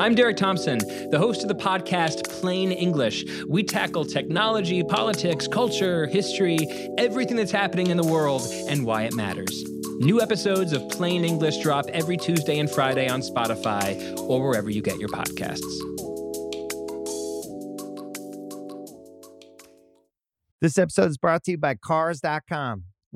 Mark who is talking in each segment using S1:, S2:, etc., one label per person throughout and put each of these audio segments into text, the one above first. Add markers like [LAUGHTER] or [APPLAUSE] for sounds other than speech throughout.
S1: I'm Derek Thompson, the host of the podcast Plain English. We tackle technology, politics, culture, history, everything that's happening in the world, and why it matters. New episodes of Plain English drop every Tuesday and Friday on Spotify or wherever you get your podcasts.
S2: This episode is brought to you by Cars.com.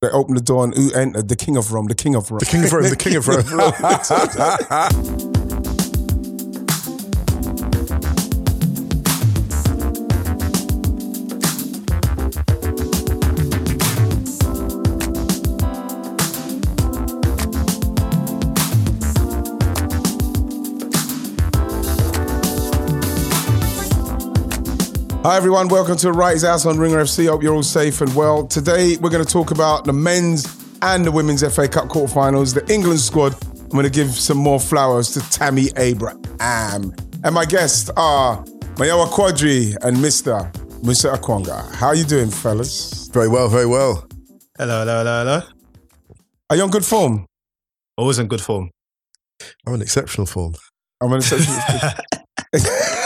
S3: They opened the door and who entered? The King of Rome, the King of Rome.
S4: The King of Rome, the King of [LAUGHS] Rome. [LAUGHS]
S3: Hi everyone, welcome to Wrighty's House on Ringer FC. Hope you're all safe and well. Today we're going to talk about the men's and the women's FA Cup quarterfinals, the England squad. I'm going to give some more flowers to Tammy Abraham. And my guests are Mayowa Quadri and Mr. Musa Okwonga. How are you doing, fellas?
S4: very well, very well.
S5: Hello, hello, hello, hello.
S3: Are you on good form?
S5: Always in good form.
S4: I'm in exceptional form.
S3: I'm in exceptional to [LAUGHS] [LAUGHS] [LAUGHS]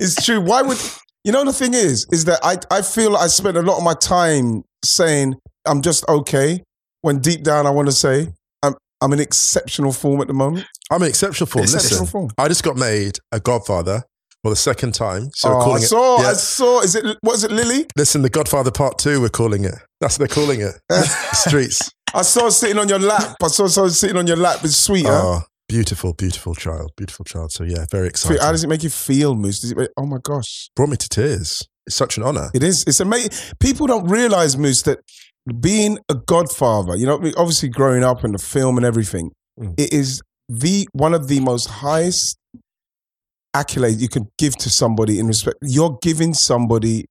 S3: It's true. Why would you know the thing is, is that I I feel I spent a lot of my time saying I'm just okay when deep down I want to say I'm I'm in exceptional form at the moment.
S4: I'm in exceptional form.
S3: Exceptional
S4: Listen,
S3: form.
S4: I just got made a godfather for the second time. So we're
S3: oh, I saw,
S4: it. yeah.
S3: I saw. Is it what is it, Lily?
S4: Listen, the Godfather Part Two. We're calling it. That's what they're calling it. [LAUGHS] Streets.
S3: I saw it sitting on your lap. I saw someone sitting on your lap. It's sweet. huh?
S4: Oh, Beautiful, beautiful child, beautiful child. So yeah, very excited.
S3: How does it make you feel, Moose? Does it make- oh my gosh,
S4: Brought me to tears. It's such an honor.
S3: it is. It's amazing. People don't realize, Moose, that being a godfather, you know, obviously growing up in the film and everything,
S4: Mm.
S3: it is the one of the most highest accolades you can give to somebody in respect. You're giving somebody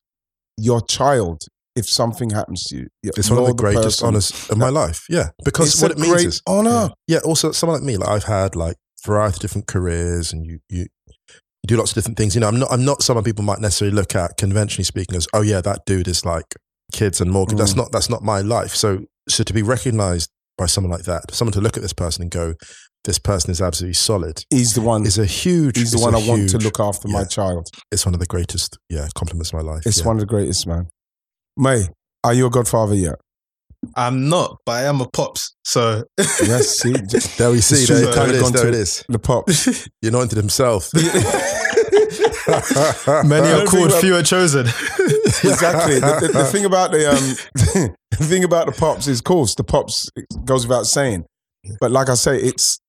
S3: your child if something happens to you.
S4: It's one of the greatest honors of my life. Yeah, because what it means is
S3: honor.
S4: yeah. Also, someone like me, like I've had like variety of different careers, and you you do lots of different things. You know, I'm not I'm not someone people might necessarily look at conventionally speaking as oh yeah, that dude is like kids and mortgage. That's
S3: Mm.
S4: not that's not my life. So so to be recognized by someone like that, someone to look at this person and go, this person is absolutely solid,
S3: He's the one.
S4: is a huge.
S3: He's the one I want to look after my child.
S4: It's one of the greatest yeah compliments of my life.
S3: It's
S4: yeah.
S3: one of the greatest, man. May, are you a godfather yet?
S5: I'm not, but I am a pops. So
S3: Yes, see, [LAUGHS] just
S4: There we see.
S3: It's
S4: There,
S3: true. Kinda
S4: is.
S3: gone
S4: There
S3: to-
S4: it is.
S3: the pops.
S4: He anointed himself.
S5: many are called,
S3: think
S5: few are chosen. [LAUGHS]
S3: exactly. The, the, the thing about the um, [LAUGHS] the thing about the pops is, of course, the pops it goes without saying. But like I say, it's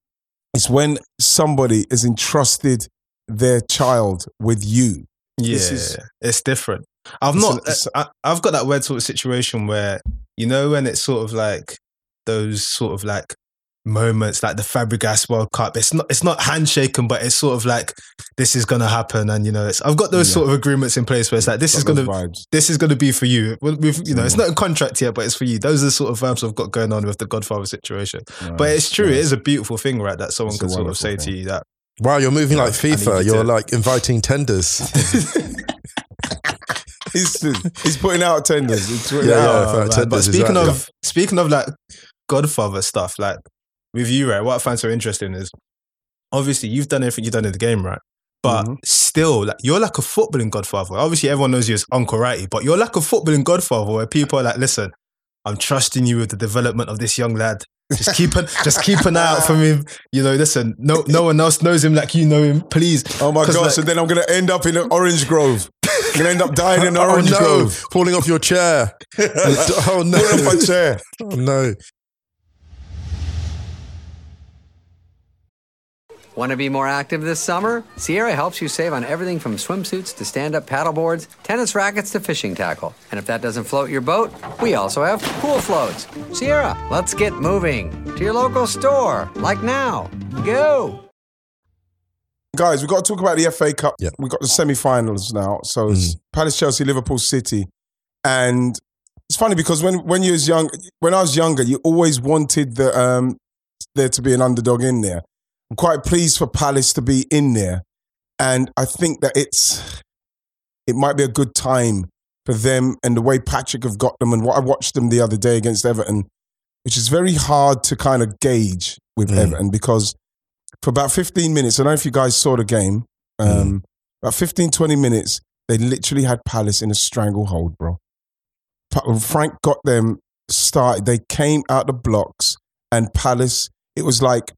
S3: it's when somebody is entrusted their child with you.
S5: yeah,
S3: This is-
S5: it's different. I've not.
S3: it's
S5: I, I've got that weird sort of situation where you know when it's sort of like those sort of like moments like the Fabregas World Cup. It's not. It's not handshaking, but it's sort of like this is gonna happen, and you know, it's. I've got those
S3: Yeah.
S5: sort of agreements in place where it's like this is gonna.
S3: vibes.
S5: This is going to be for you. With, with- you know, it's
S3: Mm.
S5: not a contract yet, but it's for you. Those are the sort of vibes I've got going on with the Godfather situation. But it's true. It
S3: Right.
S5: is a beautiful thing, right? That someone
S3: It's
S5: can sort of
S3: wonderful
S5: say to you that
S4: Wow, you're moving
S5: Yeah,
S4: like FIFA.
S5: you
S4: You're
S5: to-
S4: like inviting tenders. [LAUGHS] [LAUGHS]
S3: He's, he's putting out tenders. He's putting
S4: Yeah,
S3: out.
S4: yeah. I
S5: But speaking of speaking of like Godfather stuff, like with you, right? What I find so interesting is obviously you've done everything you've done in the game, right? But
S3: Mhm.
S5: still, like you're like a footballing godfather. Obviously, everyone knows you as Uncle Wrighty, but you're like a footballing godfather where people are like, listen, I'm trusting you with the development of this young lad. Just keep an just keep an eye out for him. You know, listen, no no one else knows him like you know him. Please.
S3: Oh my gosh!
S5: like-
S3: so then I'm gonna end up in an orange grove. I'm gonna end up dying in an [LAUGHS]
S4: oh
S3: orange
S4: no,
S3: grove.
S4: falling off your chair. oh no,
S3: Put off my chair.
S4: oh [LAUGHS] no.
S6: Want to be more active this summer? Sierra helps you save on everything from swimsuits to stand up paddleboards, tennis rackets to fishing tackle. And if that doesn't float your boat, we also have pool floats. Sierra, let's get moving to your local store, like now. Go!
S3: Guys, we've got to talk about the FA Cup.
S4: Yeah.
S3: We've got the semi-finals now. So it's Palace, Chelsea, Liverpool, City, and it's funny because when when you was young, when I was younger, you always wanted the um, there to be an underdog in there. I'm quite pleased for Palace to be in there, and I think that it's it might be a good time for them and the way Patrick have got them and what I watched them the other day against Everton, which is very hard to kind of gauge with
S4: Mm.
S3: Everton because for about 15 minutes, I don't know if you guys saw the game, um, about 15, 20 minutes, they literally had Palace in a stranglehold, bro. Frank got them started. They came out the blocks and Palace, it was like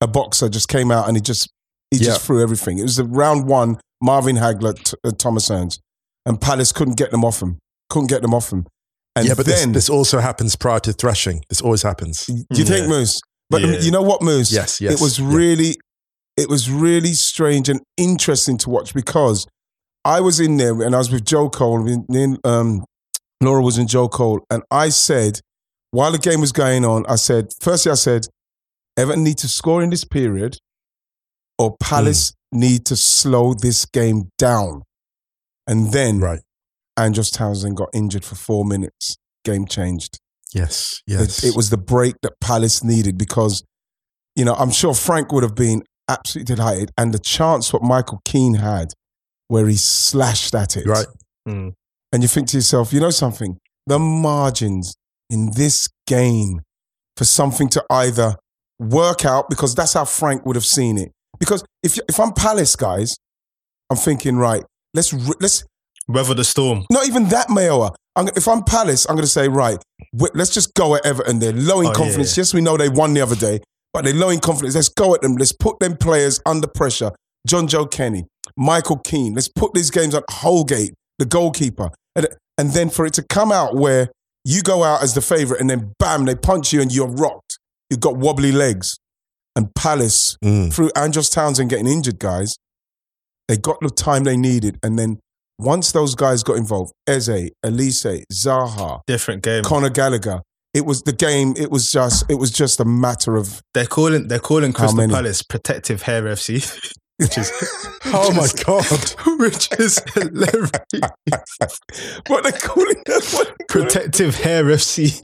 S3: a boxer just came out and he just he just threw everything. It was the round one, Marvin Hagler, t- uh, Thomas Hearns, and Palace couldn't get them off him. Couldn't get them off him. And
S4: yeah, but
S3: then,
S4: this, this also happens prior to threshing. This always happens.
S3: do you think
S5: Yeah.
S3: Moose? But
S5: Yeah.
S3: you know what, Moose?
S4: Yes, yes,
S3: It was
S4: yeah.
S3: really, it was really strange and interesting to watch because I was in there and I was with Joe Cole. me and, um, Laura was in Joe Cole, and I said while the game was going on, I said firstly, I said Everton need to score in this period, or Palace
S4: Hmm.
S3: need to slow this game down, and then
S4: Right.
S3: Andros Townsend got injured for four minutes. Game changed.
S4: Yes.
S3: It-
S4: Yes.
S3: It, was the break that Palace needed because, you know, I'm sure Frank would have been absolutely delighted. And the chance what Michael Keane had, where he slashed at it.
S4: right.
S5: Mm.
S3: And you think to yourself, you know something? The margins in this game for something to either work out, because that's how Frank would have seen it. Because if, if I'm Palace, guys, I'm thinking, right, let's, let's
S5: Weather the storm.
S3: not even that, Mayowa. I'm, if I'm Palace, I'm going to say, right, let's just go at Everton. They're low in
S5: Oh,
S3: confidence.
S5: yeah.
S3: Yes, we know they won the other day, but they're low in confidence. Let's go at them. Let's put them players under pressure. Jonjoe Kenny, Michael Keane. Let's put these games on Holgate, the goalkeeper. And, and then for it to come out where you go out as the favourite and then bam, they punch you and you're rocked. You've got wobbly legs. And Palace,
S4: Mm.
S3: through Andros Townsend getting injured, guys, they got the time they needed. And then once those guys got involved, Eze, Olise, Zaha,
S5: Different game.
S3: Conor Gallagher, it was the game. It was just, it was just a matter of
S5: They're calling they're calling Crystal? Palace protective hair FC, [LAUGHS] which is [LAUGHS]
S4: Oh my god. [LAUGHS]
S5: which is hilarious.
S3: what they calling it. [LAUGHS] What call it?
S5: Protective hair FC.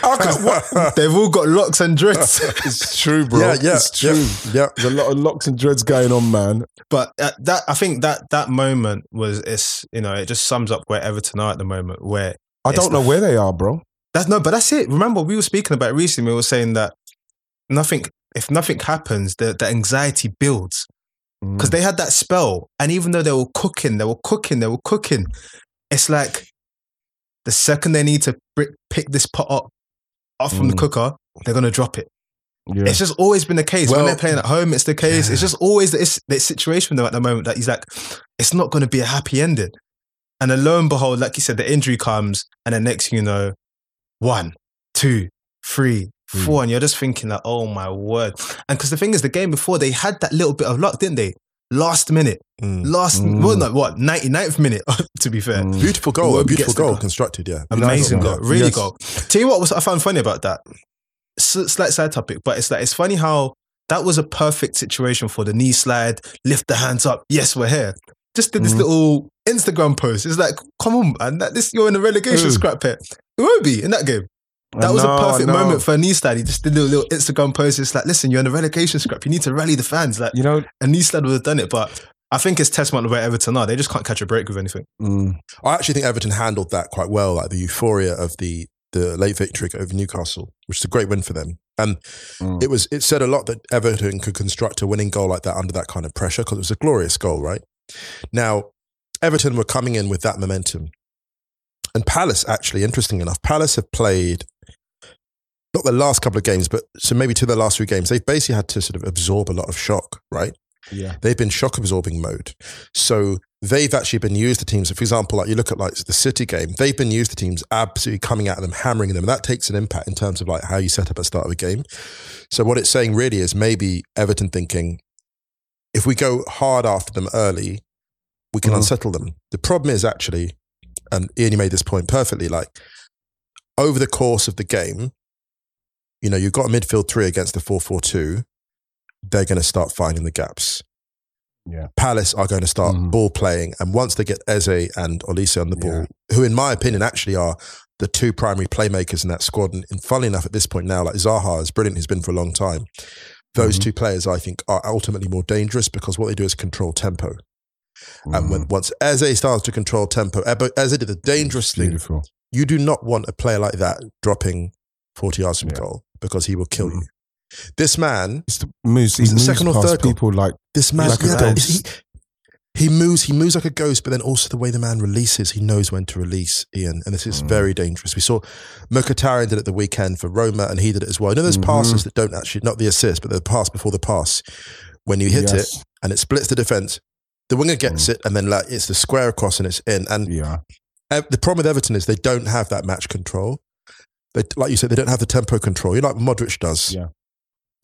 S3: How come- what-
S5: They've all got locks and dreads.
S3: It's true, bro.
S4: Yeah, yeah,
S3: it's true.
S4: yeah, yeah.
S3: There's a lot of locks and dreads going on, man.
S5: But uh, that I think that that moment was it's you know it just sums up where Everton are at the moment. Where
S3: I don't know
S5: the-
S3: where they are, bro.
S5: that's no, but that's it. Remember we were speaking about it recently. We were saying that nothing if nothing happens, the the anxiety builds. Because they had that spell, and even though they were cooking, they were cooking, they were cooking. It's like the second they need to pick this pot up off from the
S3: Mm.
S5: cooker, they're gonna drop it.
S3: Yeah.
S5: It's just always been the case when
S4: Well-
S5: they're playing at home. It's the case.
S4: Yeah.
S5: It's just always the, this situation though at the moment that he's like, it's not going to be a happy ending. And then lo and behold, like you said, the injury comes, and the next thing you know, one, two, three, Four, and you're just thinking like, oh my word. And because the thing is, the game before they had that little bit of luck, didn't they? Last minute,
S4: Mm.
S5: last
S3: Mm.
S5: well, no, what 99th minute [LAUGHS] to be fair.
S3: Mm.
S4: Beautiful goal. A beautiful goal
S5: goal.
S4: constructed. Yeah.
S5: Amazing goal,
S3: one.
S5: really
S3: Yes.
S5: goal. Tell you what was I found funny about that. S- slight side topic, but it's like it's funny how that was a perfect situation for the knee slide, lift the hands up. Yes, we're here. Just did this
S3: Mhm.
S5: little Instagram post. It's like, come on, man, that this you're in a relegation
S3: Ooh.
S5: scrap pit. It won't be in that game. That was
S3: No,
S5: a perfect
S3: no.
S5: moment for a knee slide. He just did a little, little Instagram post. It's like, listen, you're in a relegation scrap. You need to rally the fans. Like
S3: You know,
S5: a knee slide would have done it, but I think it's testament of where Everton are. They just can't catch a break with anything.
S3: mm,
S4: I actually think Everton handled that quite well, like the euphoria of the the late victory over Newcastle, which is a great win for them. And
S3: Mm.
S4: it was it said a lot that Everton could construct a winning goal like that under that kind of pressure because it was a glorious goal, right? Now, Everton were coming in with that momentum. And Palace, actually, interesting enough, Palace have played not the last couple of games, but so maybe to the last few games, they've basically had to sort of absorb a lot of shock, right?
S3: Yeah.
S4: They've been shock absorbing mode. So they've actually been used to teams. For example, like you look at like the City game, they've been used to teams absolutely coming at them, hammering them. And that takes an impact in terms of like how you set up at the start of a game. So what it's saying really is maybe Everton thinking, if we go hard after them early, we can
S3: Mhm.
S4: unsettle them. The problem is actually, and Ian, you made this point perfectly, like over the course of the game, you know, you've got a midfield three against the 4 4 2, they're going to start finding the gaps.
S3: Yeah.
S4: Palace are going to start
S3: Mhm.
S4: ball playing. And once they get Eze and Olise on the ball, who, in my opinion, actually are the two primary playmakers in that squad. And, and funnily enough, at this point now, like Zaha is brilliant, he's been for a long time. Those
S3: Mhm.
S4: two players, I think, are ultimately more dangerous because what they do is control tempo. And when once Eze starts to control tempo, Eze did the dangerous thing. You do not want a player like that dropping 40 yards from
S3: Yeah.
S4: goal because he will kill
S3: Mhm.
S4: you. This man,
S3: the moves. He
S4: the
S3: moves
S4: second or third goal?
S3: people like
S4: this man,
S3: Like a
S4: yeah,
S3: ghost.
S4: he, he moves, he moves like a ghost, but then also the way the man releases, he knows when to release Ian, and this is
S3: Mm.
S4: very dangerous. We saw Mkhitaryan did it the weekend for Roma, and he did it as well. You know, there's
S3: Mhm.
S4: passes that don't actually not the assist, but the pass before the pass. When you hit
S3: Yes.
S4: it and it splits the defense, the winger gets it, and then like it's the square across and it's in. And
S3: Yeah.
S4: The problem with Everton is they don't have that match control. They, like you said, they don't have the tempo control. You know, like Modric does.
S3: Yeah.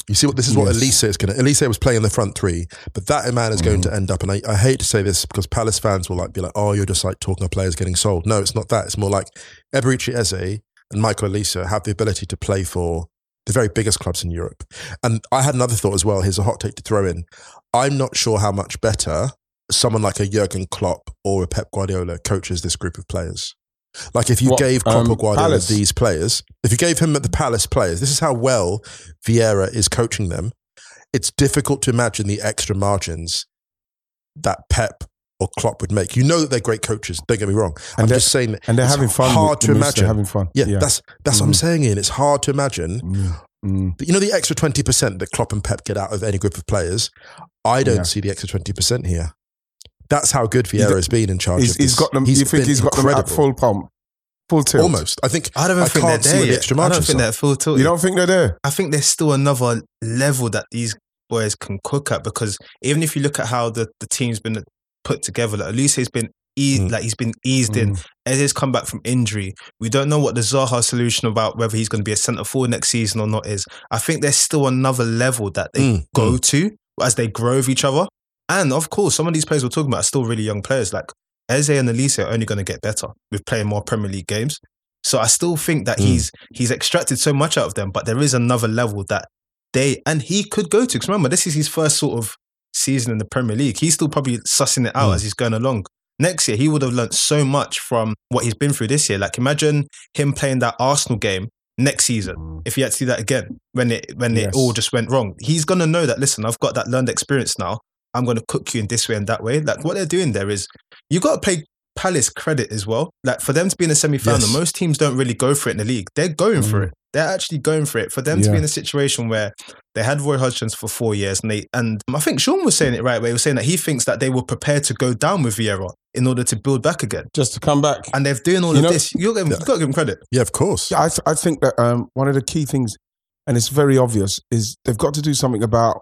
S4: You see what this is what
S3: Yes.
S4: Olise is going to. Olise was playing the front three, but that man is going
S3: Mm.
S4: to end up. And I, I hate to say this because Palace fans will like be like, "Oh, you're just like talking of players getting sold." No, it's not that. It's more like Eberechi Eze and Michael Olise have the ability to play for the very biggest clubs in Europe. And I had another thought as well. Here's a hot take to throw in. I'm not sure how much better someone like a Jurgen Klopp or a Pep Guardiola coaches this group of players. Like if you
S3: What,
S4: gave Klopp
S3: um,
S4: Guardiola
S3: Palace?
S4: these players, if you gave him the Palace players, this is how well Vieira is coaching them. It's difficult to imagine the extra margins that Pep or Klopp would make. You know that they're great coaches. Don't get me wrong.
S3: And
S4: I'm just saying
S3: And they're having fun.
S4: Hard to imagine.
S3: They're having fun.
S4: yeah, that's that's what I'm
S3: Mhm.
S4: saying. Ian. It's hard to imagine.
S3: Mm. Mm.
S4: But you know the extra twenty percent that Klopp and Pep get out of any group of players. I don't
S3: Yeah.
S4: see the extra twenty percent here. That's how good
S3: He's
S4: Vieira
S3: got-
S4: has been in charge.
S3: He's,
S4: of this.
S3: he's got them. you think he's got them at
S4: incredible.
S3: full pump, full tilt?
S4: Almost. I think.
S5: I don't even
S4: I
S5: think
S4: can't
S5: they're
S4: see
S5: there yet. I don't think they're full tilt.
S3: You don't think they're there?
S5: I think there's still another level that these boys can cook at because even if you look at how the, the team's been put together, like Olise's been e-
S4: Mm.
S5: like he's been eased in.
S3: Mm.
S5: Eze's come back from injury. We don't know what the Zaha solution about whether he's going to be a centre forward next season or not is. I think there's still another level that they
S4: Mm,
S5: go to as they grow with each other. And of course, some of these players we're talking about are still really young players. Like Eze and Olise are only going to get better with playing more Premier League games. So I still think that
S4: Mm.
S5: he's he's extracted so much out of them, but there is another level that they and he could go to. Because remember, this is his first sort of season in the Premier League. He's still probably sussing it out
S4: Mm.
S5: as he's going along. Next year, he would have learnt so much from what he's been through this year. Like imagine him playing that Arsenal game next season. If he had to do that again when it when
S3: Yes.
S5: it all just went wrong, he's gonna know that. Listen, I've got that learned experience now. I'm gonna cook you in this way and that way. Like what they're doing there is you got to play Palace credit as well. Like for them to be in a semi final,
S4: Yes.
S5: most teams don't really go for it in the league. They're going for
S3: Mm.
S5: it. They're actually going for it. For them to be in a situation where they had Roy Hodgson for four years, and they and I think Sean was saying it right. Where he was saying that he thinks that they were prepared to go down with Vieira in order to build back again,
S3: Just to come back.
S5: and they're doing all
S3: You
S5: of
S3: know-
S5: this. You're giving, you've got to give them credit.
S4: Yeah, of course.
S3: Yeah, I, th- I think that um, one of the key things, and it's very obvious, is they've got to do something about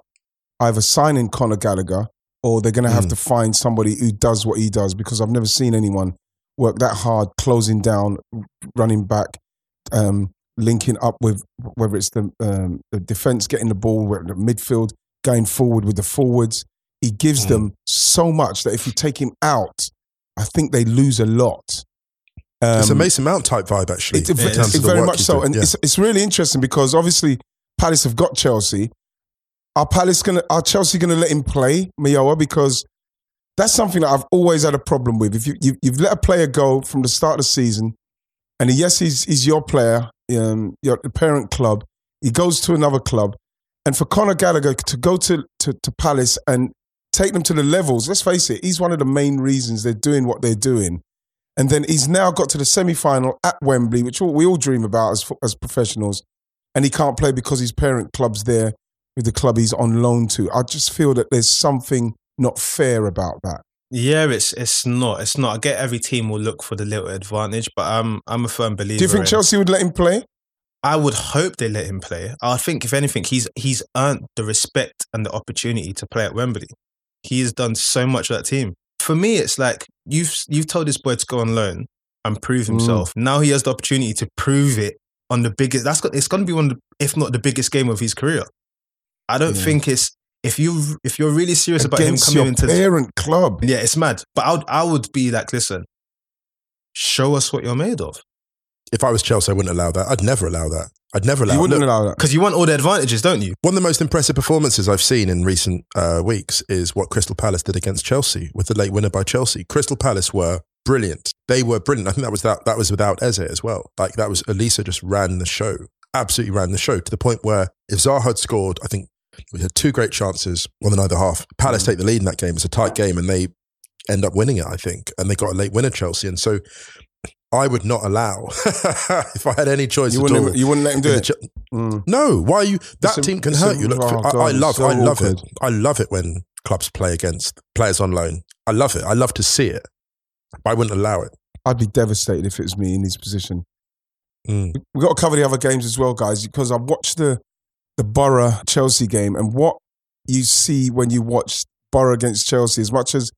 S3: either signing Conor Gallagher or they're going to have
S4: Mm.
S3: to find somebody who does what he does because I've never seen anyone work that hard, closing down, running back, um, linking up with whether it's the, um, the defense getting the ball, whether the midfield going forward with the forwards. He gives
S4: Mm.
S3: them so much that if you take him out, I think they lose a lot.
S4: it's a
S3: Um,
S4: Mason Mount type vibe, actually.
S3: it's,
S5: in terms
S3: it's very much so,
S4: doing,
S3: and
S4: yeah.
S3: it's it's really interesting because obviously Palace have got Chelsea. Are Palace gonna are Chelsea gonna let him play Mayowa because that's something that I've always had a problem with. If you, you you've let a player go from the start of the season, and yes, he's he's your player, um, your parent club. He goes to another club, and for Conor Gallagher to go to, to to Palace and take them to the levels. Let's face it, he's one of the main reasons they're doing what they're doing. And then he's now got to the semi final at Wembley, which we all dream about as, as professionals. And he can't play because his parent club's there with the club he's on loan to. I just feel that there's something not fair about that.
S5: Yeah, it's it's not. It's not. I get every team will look for the little advantage, but I'm I'm a firm believer.
S3: Do you think
S5: in-
S3: Chelsea would let him play?
S5: I would hope they let him play. I think, if anything, he's he's earned the respect and the opportunity to play at Wembley. He has done so much for that team. For me, it's like you've you've told this boy to go on loan and prove
S3: Mm.
S5: himself. Now he has the opportunity to prove it on the biggest. That's got, it's going to be one, of the, if not the biggest game of his career. I don't
S3: Yeah.
S5: think it's if you if you're really serious about him coming
S3: your
S5: into the,
S3: parent club.
S5: yeah, it's mad. But I would I would be like, listen, show us what you're made of.
S4: If I was Chelsea, I wouldn't allow that. I'd never allow that. I'd never allow.
S3: You wouldn't
S4: Look,
S3: allow that.
S5: Because you want all the advantages, don't you?
S4: One of the most impressive performances I've seen in recent uh, weeks is what Crystal Palace did against Chelsea with the late winner by Chelsea. Crystal Palace were brilliant. They were brilliant. I think that was that that was without Eze as well. Like that was Elisa just ran the show, absolutely ran the show to the point where if Zaha had scored, I think we had two great chances on the either half. Palace take the lead in that game. It's a tight game, and they end up winning it. I think, and they got a late winner, Chelsea, and so. I would not allow [LAUGHS] if I had any choice
S3: You wouldn't, you wouldn't let him do it.
S4: Ch-
S3: Mm.
S4: no, why are you? That
S3: It's
S4: team can
S3: a-
S4: hurt you. Look,
S3: oh,
S4: I,
S3: God,
S4: I love,
S3: so
S4: I love it. I love it when clubs play against players on loan. I love it. I love to see it. But I wouldn't allow it.
S3: I'd be devastated if it was me in his position.
S4: Mm.
S3: We've got to cover the other games as well, guys, because I watched the the Borough Chelsea game and what you see when you watch Borough against Chelsea, as much as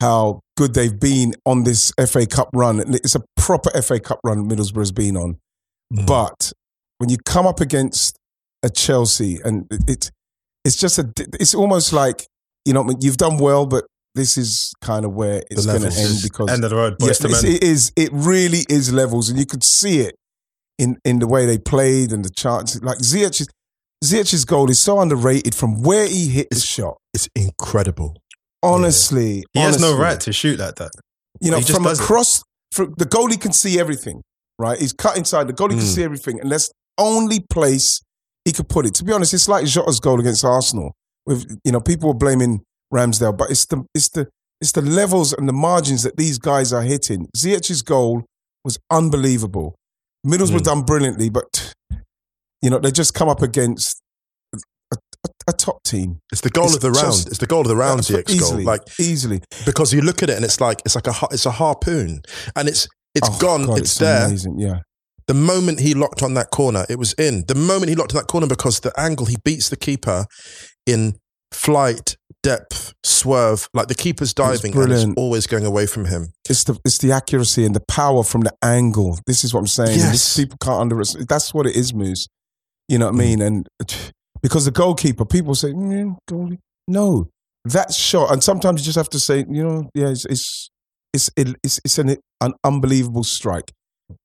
S3: how good they've been on this FA Cup run. It's a proper FA Cup run Middlesbrough's been on.
S4: Mm.
S3: But when you come up against a Chelsea and it- it's it's just a it's almost like you know you've done well, but this is kind of where it's going to end because
S5: End of the road,
S3: yeah, it's- it is. It really is levels, and you could see it in in the way they played and the chances. Like Ziyech's Ziyech's goal is so underrated from where he hit the shot.
S4: It's incredible.
S3: Honestly,
S5: He has no right to shoot like that.
S3: You know, from
S5: does it.
S3: across, from, the goalie can see everything, right? He's cut inside. The goalie can
S4: Mm.
S3: see everything, and that's the only place he could put it. To be honest, it's like Jota's goal against Arsenal. With you know, people were blaming Ramsdale, but it's the it's the it's the levels and the margins that these guys are hitting. Ziyech's goal was unbelievable. Middlesbrough
S4: Mm.
S3: done brilliantly, but you know they just come up against a, a, a top team.
S4: It's the goal
S3: It's
S4: of the
S3: just-
S4: round. It's the goal of the round.
S3: Yeah,
S4: Ziyech goal.
S3: easily,
S4: Like
S3: easily.
S4: because you look at it and it's like it's like a it's a harpoon and it's it's
S3: Oh,
S4: gone.
S3: God,
S4: it's, there.
S3: Amazing. Yeah.
S4: The moment he locked on that corner, it was in. The moment he locked on that corner because the angle he beats the keeper in flight, depth, swerve. Like the keeper's diving and
S3: brilliant.
S4: it's always going away from him.
S3: It's the it's the accuracy and the power from the angle. This is what I'm saying.
S4: Yes.
S3: people can't underestimate. That's what it is, Moose. You know what I
S4: Mm.
S3: mean? And [SIGHS] because the goalkeeper, people say, mm, goalie. No, that shot. And sometimes you just have to say, you know, yeah, it's it's it's it, it's, it's an, an unbelievable strike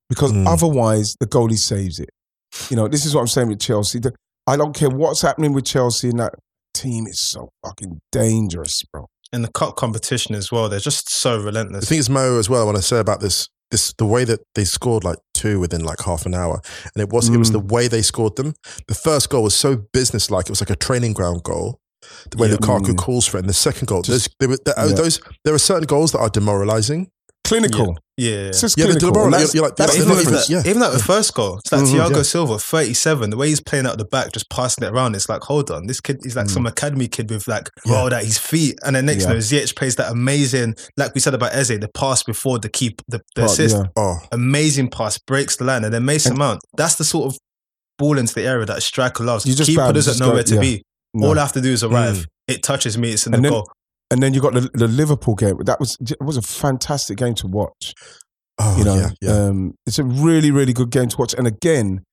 S3: because
S4: Mm.
S3: otherwise the goalie saves it. You know, this is what I'm saying with Chelsea. The- I don't care what's happening with Chelsea and that team is so fucking dangerous, bro.
S5: In the cup competition as well, they're just so relentless.
S4: The thing is, Mo, as well, when I say about this, this the way that they scored like two within like half an hour, and it was it was
S3: Mm.
S4: the way they scored them. The first goal was so businesslike; it was like a training ground goal. The way
S3: Yeah.
S4: Lukaku
S3: Mm.
S4: calls for it, and the second goal,
S3: Just-
S4: were, there,
S3: yeah.
S4: those there are certain goals that are demoralising.
S3: Clinical.
S5: yeah.
S3: It's just
S4: Yeah, they're
S3: clinical.
S4: demoralising.
S3: And that's-
S4: You're like-
S3: that's
S4: you're
S3: the
S5: even,
S4: they're
S5: like,
S4: not
S5: that,
S4: yeah.
S5: even like the first goal, it's like
S3: Mhm,
S5: Thiago
S3: yeah.
S5: Silva, 37. The way he's playing out the back, just passing it around, it's like, hold on, this kid is like some academy kid with like
S4: Yeah.
S5: rolled out his feet. And then next,
S3: Mm. Yeah.
S5: you know, Ziyech plays that amazing, like we said about Eze, the pass before the keep, the, the
S3: But,
S5: assist,
S3: yeah.
S4: Oh,
S5: amazing pass, breaks the line, and then Mason Mount. That's the sort of ball into the area that a striker loves.
S3: You just
S5: Keeper
S3: bounce,
S5: doesn't know where to
S3: yeah.
S5: be.
S3: No.
S5: All I have to do is arrive.
S4: Mm.
S5: It touches me, it's in
S3: And
S5: the
S3: then-
S5: goal.
S3: And then you got the, the Liverpool game. That was it was a fantastic game to watch.
S4: oh
S3: you know,
S4: yeah, yeah.
S3: Um, it's a really really good game to watch. And again,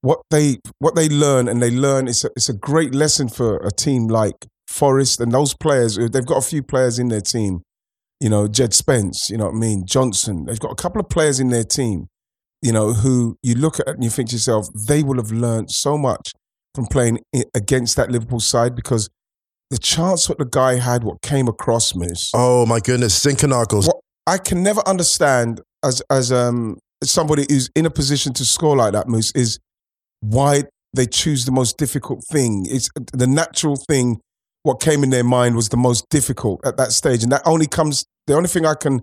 S3: what they what they learn and they learn it's a, it's a great lesson for a team like Forest and those players. They've got a few players in their team. You know, Jed Spence. You know what I mean? Johnson. They've got a couple of players in their team. You know, who you look at and you think to yourself, they will have learned so much from playing against that Liverpool side because the chance what the guy had, what came across, Moose.
S4: oh my goodness, Zinckernagel's
S3: What I can never understand as as um somebody who's in a position to score like that, Moose, is why they choose the most difficult thing. It's the natural thing. What came in their mind was the most difficult at that stage, and that only comes. The only thing I can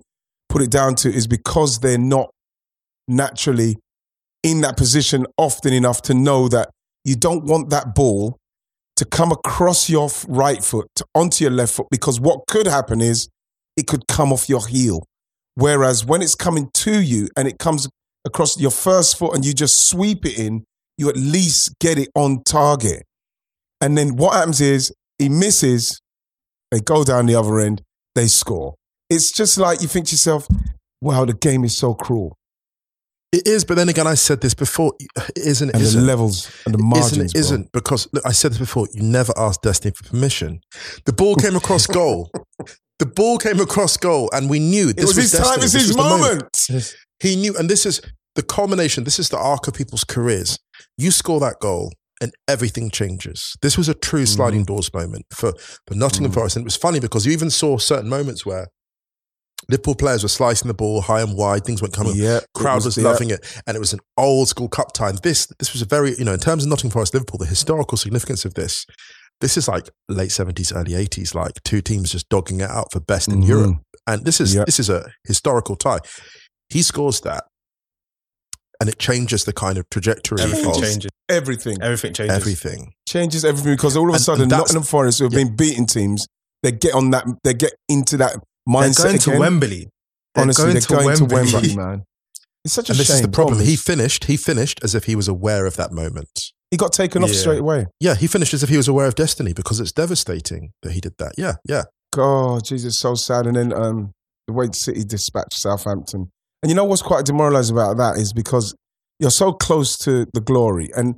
S3: put it down to is because they're not naturally in that position often enough to know that you don't want that ball to come across your right foot to, onto your left foot because what could happen is it could come off your heel. Whereas when it's coming to you and it comes across your first foot and you just sweep it in, you at least get it on target. And then what happens is he misses, they go down the other end, they score. It's just like you think to yourself, wow, the game is so cruel.
S4: It is, but then again, I said this before. It isn't. It
S3: And
S4: isn't.
S3: the levels and the margins.
S4: isn't, it
S3: bro.
S4: isn't because look, I said this before. You never asked Destiny for permission. The ball came across [LAUGHS] goal. The ball came across goal, and we knew
S3: It
S4: this
S3: was, his
S4: Destiny.
S3: time, it's
S4: This
S3: his
S4: was the
S3: moment.
S4: He knew, and this is the culmination. This is the arc of people's careers. You score that goal, and everything changes. This was a true
S3: Mm-hmm.
S4: sliding doors moment for for Nottingham Forest, and it was funny because you even saw certain moments where Liverpool players were slicing the ball high and wide. Things weren't coming.
S3: Yeah, it
S4: crowd
S3: was
S4: was,
S3: the-
S4: loving it, and it was an old school cup time. This this was a very you know in terms of Nottingham Forest Liverpool, the historical significance of this. This is like late seventies, early eighties, like two teams just dogging it out for best in
S3: Mhm.
S4: Europe, and this is
S3: Yeah.
S4: this is a historical tie. He scores that, and it changes the kind of trajectory
S5: Everything
S4: of
S5: changes.
S3: Everything.
S5: Everything changes.
S4: everything.
S3: changes everything because all of a
S4: And-
S3: sudden
S4: and
S3: Nottingham Forest, who have
S4: Yeah.
S3: been beating teams, they get on that, they get into that
S5: They're
S3: mindset
S5: going to. Wembley. They're
S3: Honestly,
S5: going
S3: they're
S5: to
S3: going to
S5: Wembley.
S3: Wembley, man. [LAUGHS] It's such a
S4: And this is the problem. He finished. He finished as if he was aware of that moment.
S3: he got taken off
S5: Yeah.
S3: straight away.
S4: Yeah, he finished as if he was aware of destiny because it's devastating that he did that. Yeah, yeah.
S3: God, Jesus, so sad. And then um, the way City dispatched Southampton. And you know what's quite demoralizing about that is because you're so close to the glory. And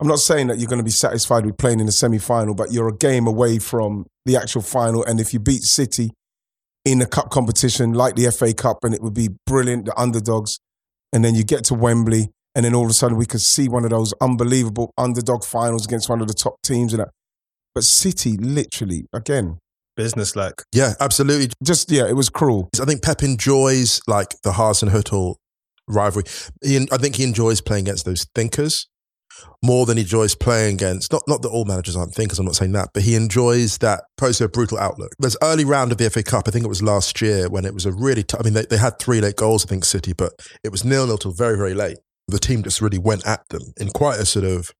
S3: I'm not saying that you're going to be satisfied with playing in the semi final, but you're a game away from the actual final. And if you beat City in a cup competition like the FA Cup, and it would be brilliant, the underdogs, and then you get to Wembley, and then all of a sudden we could see one of those unbelievable underdog finals against one of the top teams. And that. But City, literally, again,
S5: Business like.
S4: Yeah, absolutely.
S3: just, yeah, it was cruel.
S4: I think Pep enjoys like the Hasenhüttl rivalry. He, I think he enjoys playing against those thinkers more than he enjoys playing against. Not not that all managers aren't thinkers. I'm not saying that, but he enjoys that post a brutal outlook. There's early round of the FA Cup. I think it was last year when it was a really. T- I mean, they, they had three late goals. I think City, but it was nil nil till very very late. The team just really went at them in quite a sort of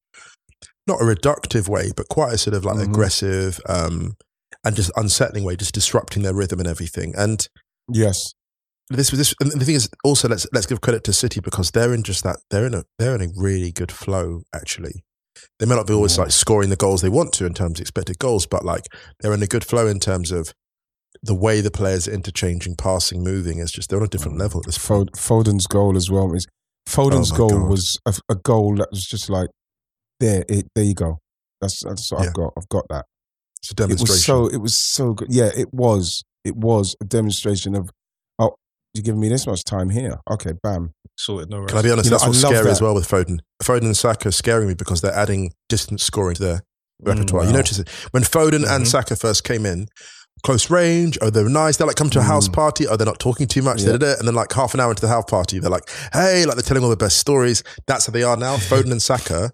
S4: not a reductive way, but quite a sort of like
S3: Mhm.
S4: aggressive um, and just unsettling way, just disrupting their rhythm and everything. And
S3: Yes.
S4: This was this and the thing is also let's let's give credit to City because they're in just that they're in a they're in a really good flow actually. They may not be always
S3: Yeah.
S4: like scoring the goals they want to in terms of expected goals, but like they're in a good flow in terms of the way the players are interchanging, passing, moving. It's just they're on a different mm. level at this point.
S3: Foden's goal as well. Is Foden's
S4: Oh
S3: goal
S4: God.
S3: was a, a goal that was just like there. It, there you go. That's that's what
S4: Yeah.
S3: I've got. I've got that.
S4: It's a
S3: It was so. It was so good. Yeah, it was. It was a demonstration of. You're giving me this much time here. Okay, bam.
S5: Sorted, no rest.
S4: Can I be honest?
S3: You know,
S4: that's what's
S3: I love
S4: scary as well with Foden. Foden and Saka are scaring me because they're adding distance scoring to their repertoire. You
S3: wow.
S4: notice it when Foden
S5: Mhm.
S4: and Saka first came in, close range. Oh, they're nice. They're like come to a house
S3: Mm.
S4: party. Oh, they're not talking too much.
S3: Yeah.
S4: da, da, da. And then like half an hour into the house party, they're like, hey, like they're telling all the best stories. That's how they are now. [LAUGHS] Foden and Saka,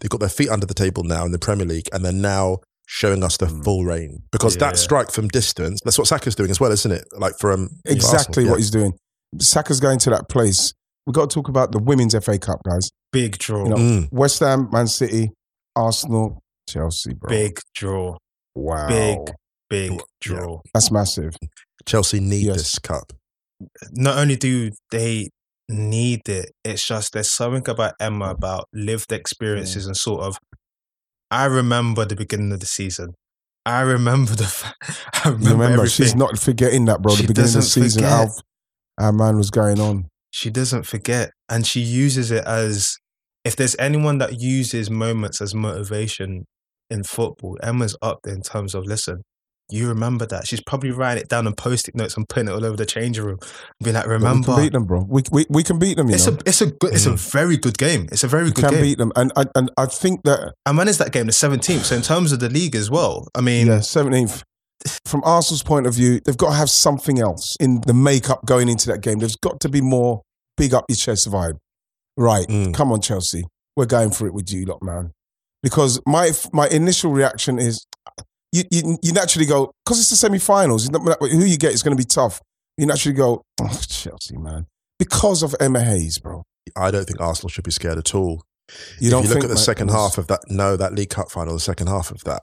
S4: they've got their feet under the table now in the Premier League, and they're now showing us the
S3: Mm.
S4: full range because
S5: Yeah.
S4: that strike from distance. That's what Saka's doing as well, isn't it? Like from
S3: Exactly
S4: Arsenal,
S3: what
S4: yeah.
S3: he's doing. Saka's going to that place. We've got to talk about the women's FA Cup, guys.
S5: Big draw.
S3: You know,
S4: Mm.
S3: West Ham, Man City, Arsenal, Chelsea, bro.
S5: Big draw.
S3: Wow.
S5: Big, big
S4: Yeah.
S5: draw.
S3: That's massive.
S4: Chelsea need
S3: Yes.
S4: this cup.
S5: Not only do they need it, it's just there's something about Emma about lived experiences and sort of. I remember the beginning of the season. I remember the. fa- [LAUGHS] I remember,
S3: remember,
S5: everything.
S3: she's not forgetting that, bro.
S5: She
S3: the beginning of the season, how our man was going on.
S5: she doesn't forget and she uses it as if there's anyone that uses moments as motivation in football emma's up there in terms of listen you remember that she's probably writing it down on post-it notes and putting it all over the changing room and be like
S3: But we
S5: remember
S3: can beat them, bro. We, we, we can beat them, you
S5: it's
S3: know.
S5: a it's a good it's a very good game it's a very
S3: we
S5: good
S3: can
S5: game
S3: beat them. And I, and I think that,
S5: and when is that game the 17th so in terms of the league as well i mean
S3: yeah, 17th, from Arsenal's point of view, they've got to have something else in the makeup going into that game. There's got to be more big up your chest vibe. Right.
S4: Mm.
S3: Come on, Chelsea. We're going for it with you lot, man. Because my my initial reaction is you, you, you naturally go, because it's the semi finals, who you get is going to be tough. You naturally go, oh, Chelsea, man. Because of Emma Hayes, bro.
S4: I don't think Arsenal should be scared at all.
S3: You
S4: if
S3: don't
S4: you look
S3: think
S4: at the second
S3: was-
S4: half of that, no, that League Cup final, the second half of that,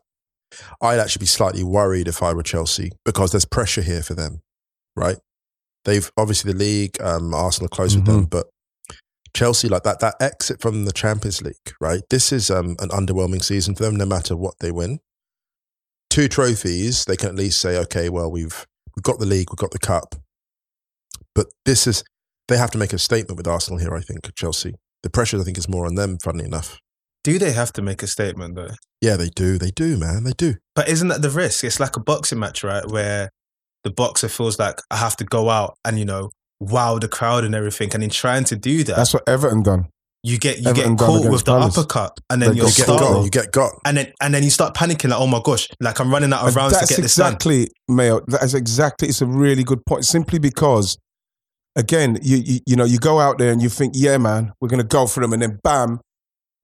S4: I'd actually be slightly worried if I were Chelsea because there's pressure here for them, right? They've obviously the league, um, Arsenal are close with them,
S3: Mhm.
S4: but Chelsea, like that, that exit from the Champions League, right? This is um, an underwhelming season for them, no matter what they win. Two trophies, they can at least say, okay, well, we've we've got the league, we've got the cup, but this is they have to make a statement with Arsenal here. I think Chelsea. The pressure, I think, is more on them. Funnily enough,
S5: Do they have to make a statement though?
S4: yeah, they do, they do, man, they do.
S5: But isn't that the risk? It's like a boxing match, right? Where the boxer feels like I have to go out and you know wow the crowd and everything, and in trying to do that,
S3: That's what Everton done.
S5: You get you
S3: Everton
S5: get caught with the
S3: Palace.
S5: uppercut, and then
S3: They
S5: you're
S4: You get
S3: Startled.
S4: got, you get got.
S5: and then and then you start panicking like, oh my gosh, like I'm running out of
S3: And
S5: rounds to
S3: that's
S5: get this done.
S3: exactly, Mayo. That's exactly. It's a really good point. Simply because, again, you, you you know you go out there and you think, yeah, man, we're gonna go for them, and then bam,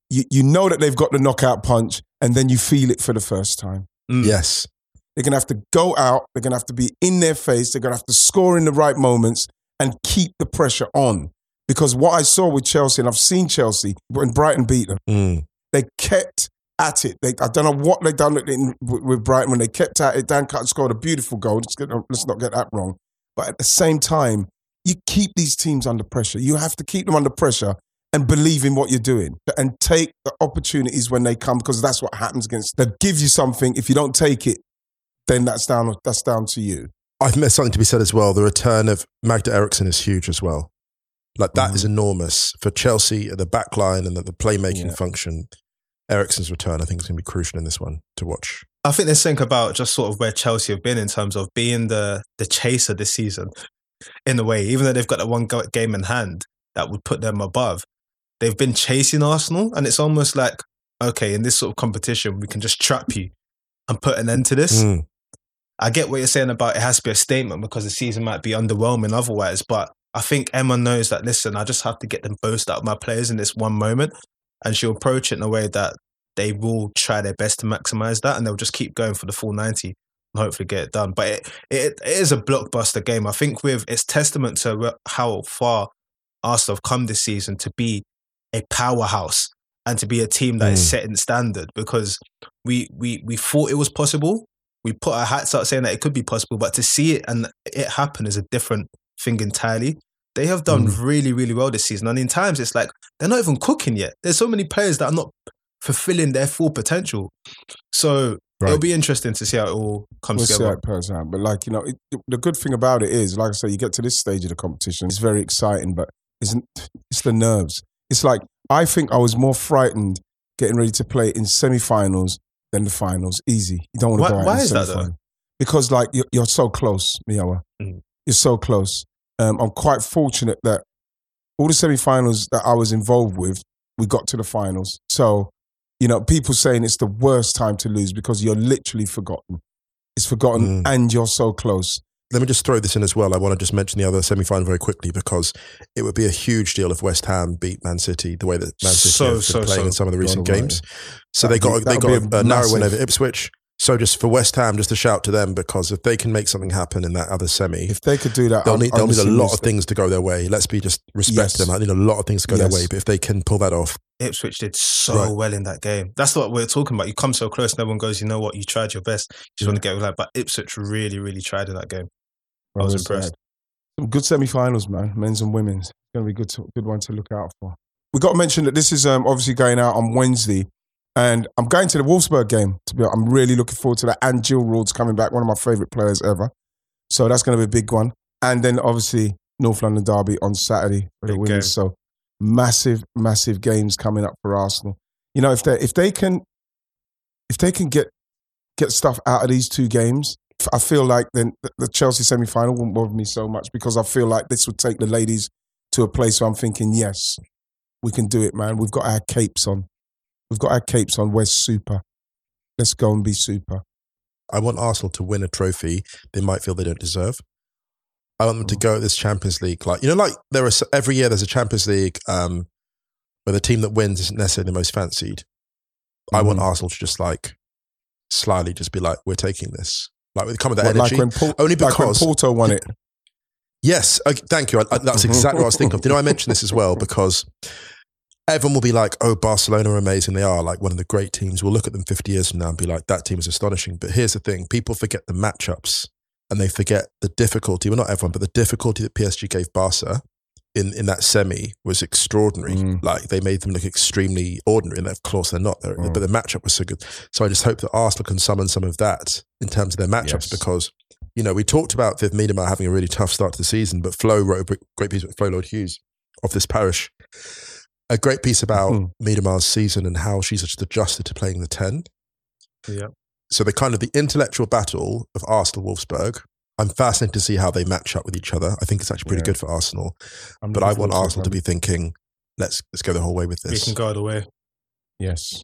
S3: you you know that they've got the knockout punch, and then you feel it for the first time.
S5: Mm.
S4: Yes,
S3: They're gonna have to go out. They're gonna have to be in their face. They're gonna have to score in the right moments and keep the pressure on. Because what I saw with Chelsea, and I've seen Chelsea when Brighton beat them,
S4: Mm.
S3: they kept at it. They, I don't know what they done in, with, Brighton when they kept at it. Dan Cutler scored a beautiful goal. Let's, get, let's not get that wrong. But at the same time, you keep these teams under pressure. You have to keep them under pressure and believe in what you're doing and take the opportunities when they come because that's what happens against. They give you something. If you don't take it, then that's down. That's down to you.
S4: I think there's something to be said as well. The return of Magda Eriksson is huge as well. Like that is enormous for Chelsea at the back line and the, the playmaking
S3: Yeah.
S4: function. Eriksson's return, I think, is going to be crucial in this one to watch.
S5: I think there's something about just sort of where Chelsea have been in terms of being the the chaser this season, in a way. Even though they've got that one go- game in hand that would put them above, they've been chasing Arsenal, and it's almost like okay, in this sort of competition, we can just trap you and put an end to this.
S4: Mm.
S5: I get what you're saying about it has to be a statement because the season might be underwhelming otherwise, but I think Emma knows that listen, I just have to get the most out of my players in this one moment. And she'll approach it in a way that they will try their best to maximize that and they'll just keep going for the full 90 and hopefully get it done. But it, it, it is a blockbuster game. I think with it's testament to how far Arsenal have come this season to be a powerhouse and to be a team that is
S4: Mm.
S5: setting standard because we, we, we thought it was possible we put our hats out saying that it could be possible, but to see it and it happen is a different thing entirely. They have done
S4: Mm.
S5: really, really well this season. And in times, it's like they're not even cooking yet. There's so many players that are not fulfilling their full potential. So it'll be interesting to see how it all comes
S3: We'll see how
S5: together.
S3: it out. But like you know, it, the good thing about it is, like I say, you get to this stage of the competition. It's very exciting, but isn't it's the nerves. It's like I think I was more frightened getting ready to play in semi-finals than the finals. Easy. You don't want
S5: Why-
S3: to go out
S5: why is that, though?
S3: Because like you're, you're so close, Mayowa.
S5: Mm.
S3: You're so close. Um, I'm quite fortunate that all the semi-finals that I was involved with, we got to the finals. So, you know, people saying it's the worst time to lose because you're literally forgotten. It's forgotten,
S4: Mm.
S3: and you're so close.
S4: Let me just throw this in as well. I want to just mention the other semi final very quickly because it would be a huge deal if West Ham beat Man City the way that Man City
S5: So,
S4: have been
S5: so,
S4: playing
S5: so.
S4: in some of the recent
S3: God almighty.
S4: games. So they
S3: That'd
S4: got
S3: be-
S4: they got
S3: be
S4: a narrow win over Ipswich. So just for West Ham, just a shout to them because if they can make something happen in that other semi,
S3: If they could do that,
S4: they'll
S3: I'm-
S4: need they'll need a lot of things to go their way. Let's be just respect
S3: Yes.
S4: them. I need a lot of things to go their way. But if they can pull that off,
S5: Ipswich did so
S4: Right.
S5: well in that game. That's what we're talking about. You come so close, no one goes, you know what, you tried your best. You just want to get it like, but Ipswich really, really tried in that game. I was
S3: Well
S5: impressed.
S3: said. Some good semi-finals, man. Men's and women's. Going to be good. To, good one to look out for. We got to mention that this is um, obviously going out on Wednesday, and I'm going to the Wolfsburg game. To be, I'm really looking forward to that. And Jill Roord's coming back, one of my favourite players ever. So that's going to be a big one. And then obviously North London Derby on Saturday for the So massive, massive games coming up for Arsenal. You know, if they if they can if they can get get stuff out of these two games, I feel like then the- the Chelsea semi final wouldn't bother me so much because I feel like this would take the ladies to a place where I'm thinking, yes, we can do it, man. We've got our capes on. We've got our capes on. We're super. Let's go and be super.
S4: I want Arsenal to win a trophy they might feel they don't deserve. I want them to go at this Champions League. Like you know, like there are every year there's a Champions League um, where the team that wins isn't necessarily the most fancied. I want
S3: Mhm.
S4: Arsenal to just like slyly just be like, we're taking this. Like with come with that
S3: What, like
S4: energy.
S3: when
S4: Only
S3: like when
S4: because
S3: Porto won it.
S4: Yes, okay, thank you. I, I- that's [LAUGHS] exactly what I was thinking of. Do you know, I mentioned this as well [LAUGHS] because everyone will be like, "Oh, Barcelona are amazing. They are like one of the great teams." We'll look at them fifty years from now and be like, "That team is astonishing." But here's the thing: people forget the matchups and they forget the difficulty. Well, not everyone, but the difficulty that PSG gave Barca in, in that semi was extraordinary.
S3: Mm.
S4: Like they made them look extremely ordinary, and of course they're not. They're,
S3: Mm.
S4: But the matchup was so good. So I just hope that Arsenal can summon some of that in terms of their matchups
S3: Yes.
S4: because you know we talked about Viv Miedema having a really tough start to the season, but Flo wrote a great piece with Flo Lloyd-Hughes of this parish. A great piece about
S3: Mhm.
S4: Miedema's season and how she's just adjusted to playing the 10.
S5: Yeah.
S4: So the kind of the intellectual battle of Arsenal Wolfsburg. I'm fascinated to see how they match up with each other. I think it's actually pretty
S3: Yeah.
S4: good for Arsenal.
S3: I'm
S4: But I want Arsenal to be thinking, let's let's go the whole way with
S5: We
S4: this.
S5: can go the way.
S3: Yes.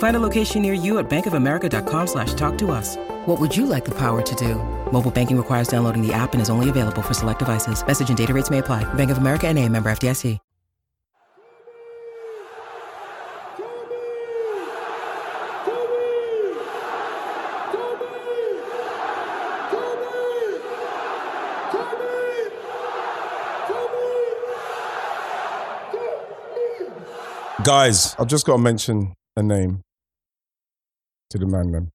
S7: Find a location near you at bankofamerica.com slash talk to us. What would you like the power to do? Mobile banking requires downloading the app and is only available for select devices. Message and data rates may apply. Bank of America and a member FDIC.
S3: Guys, I've just got to mention a name to the man, man.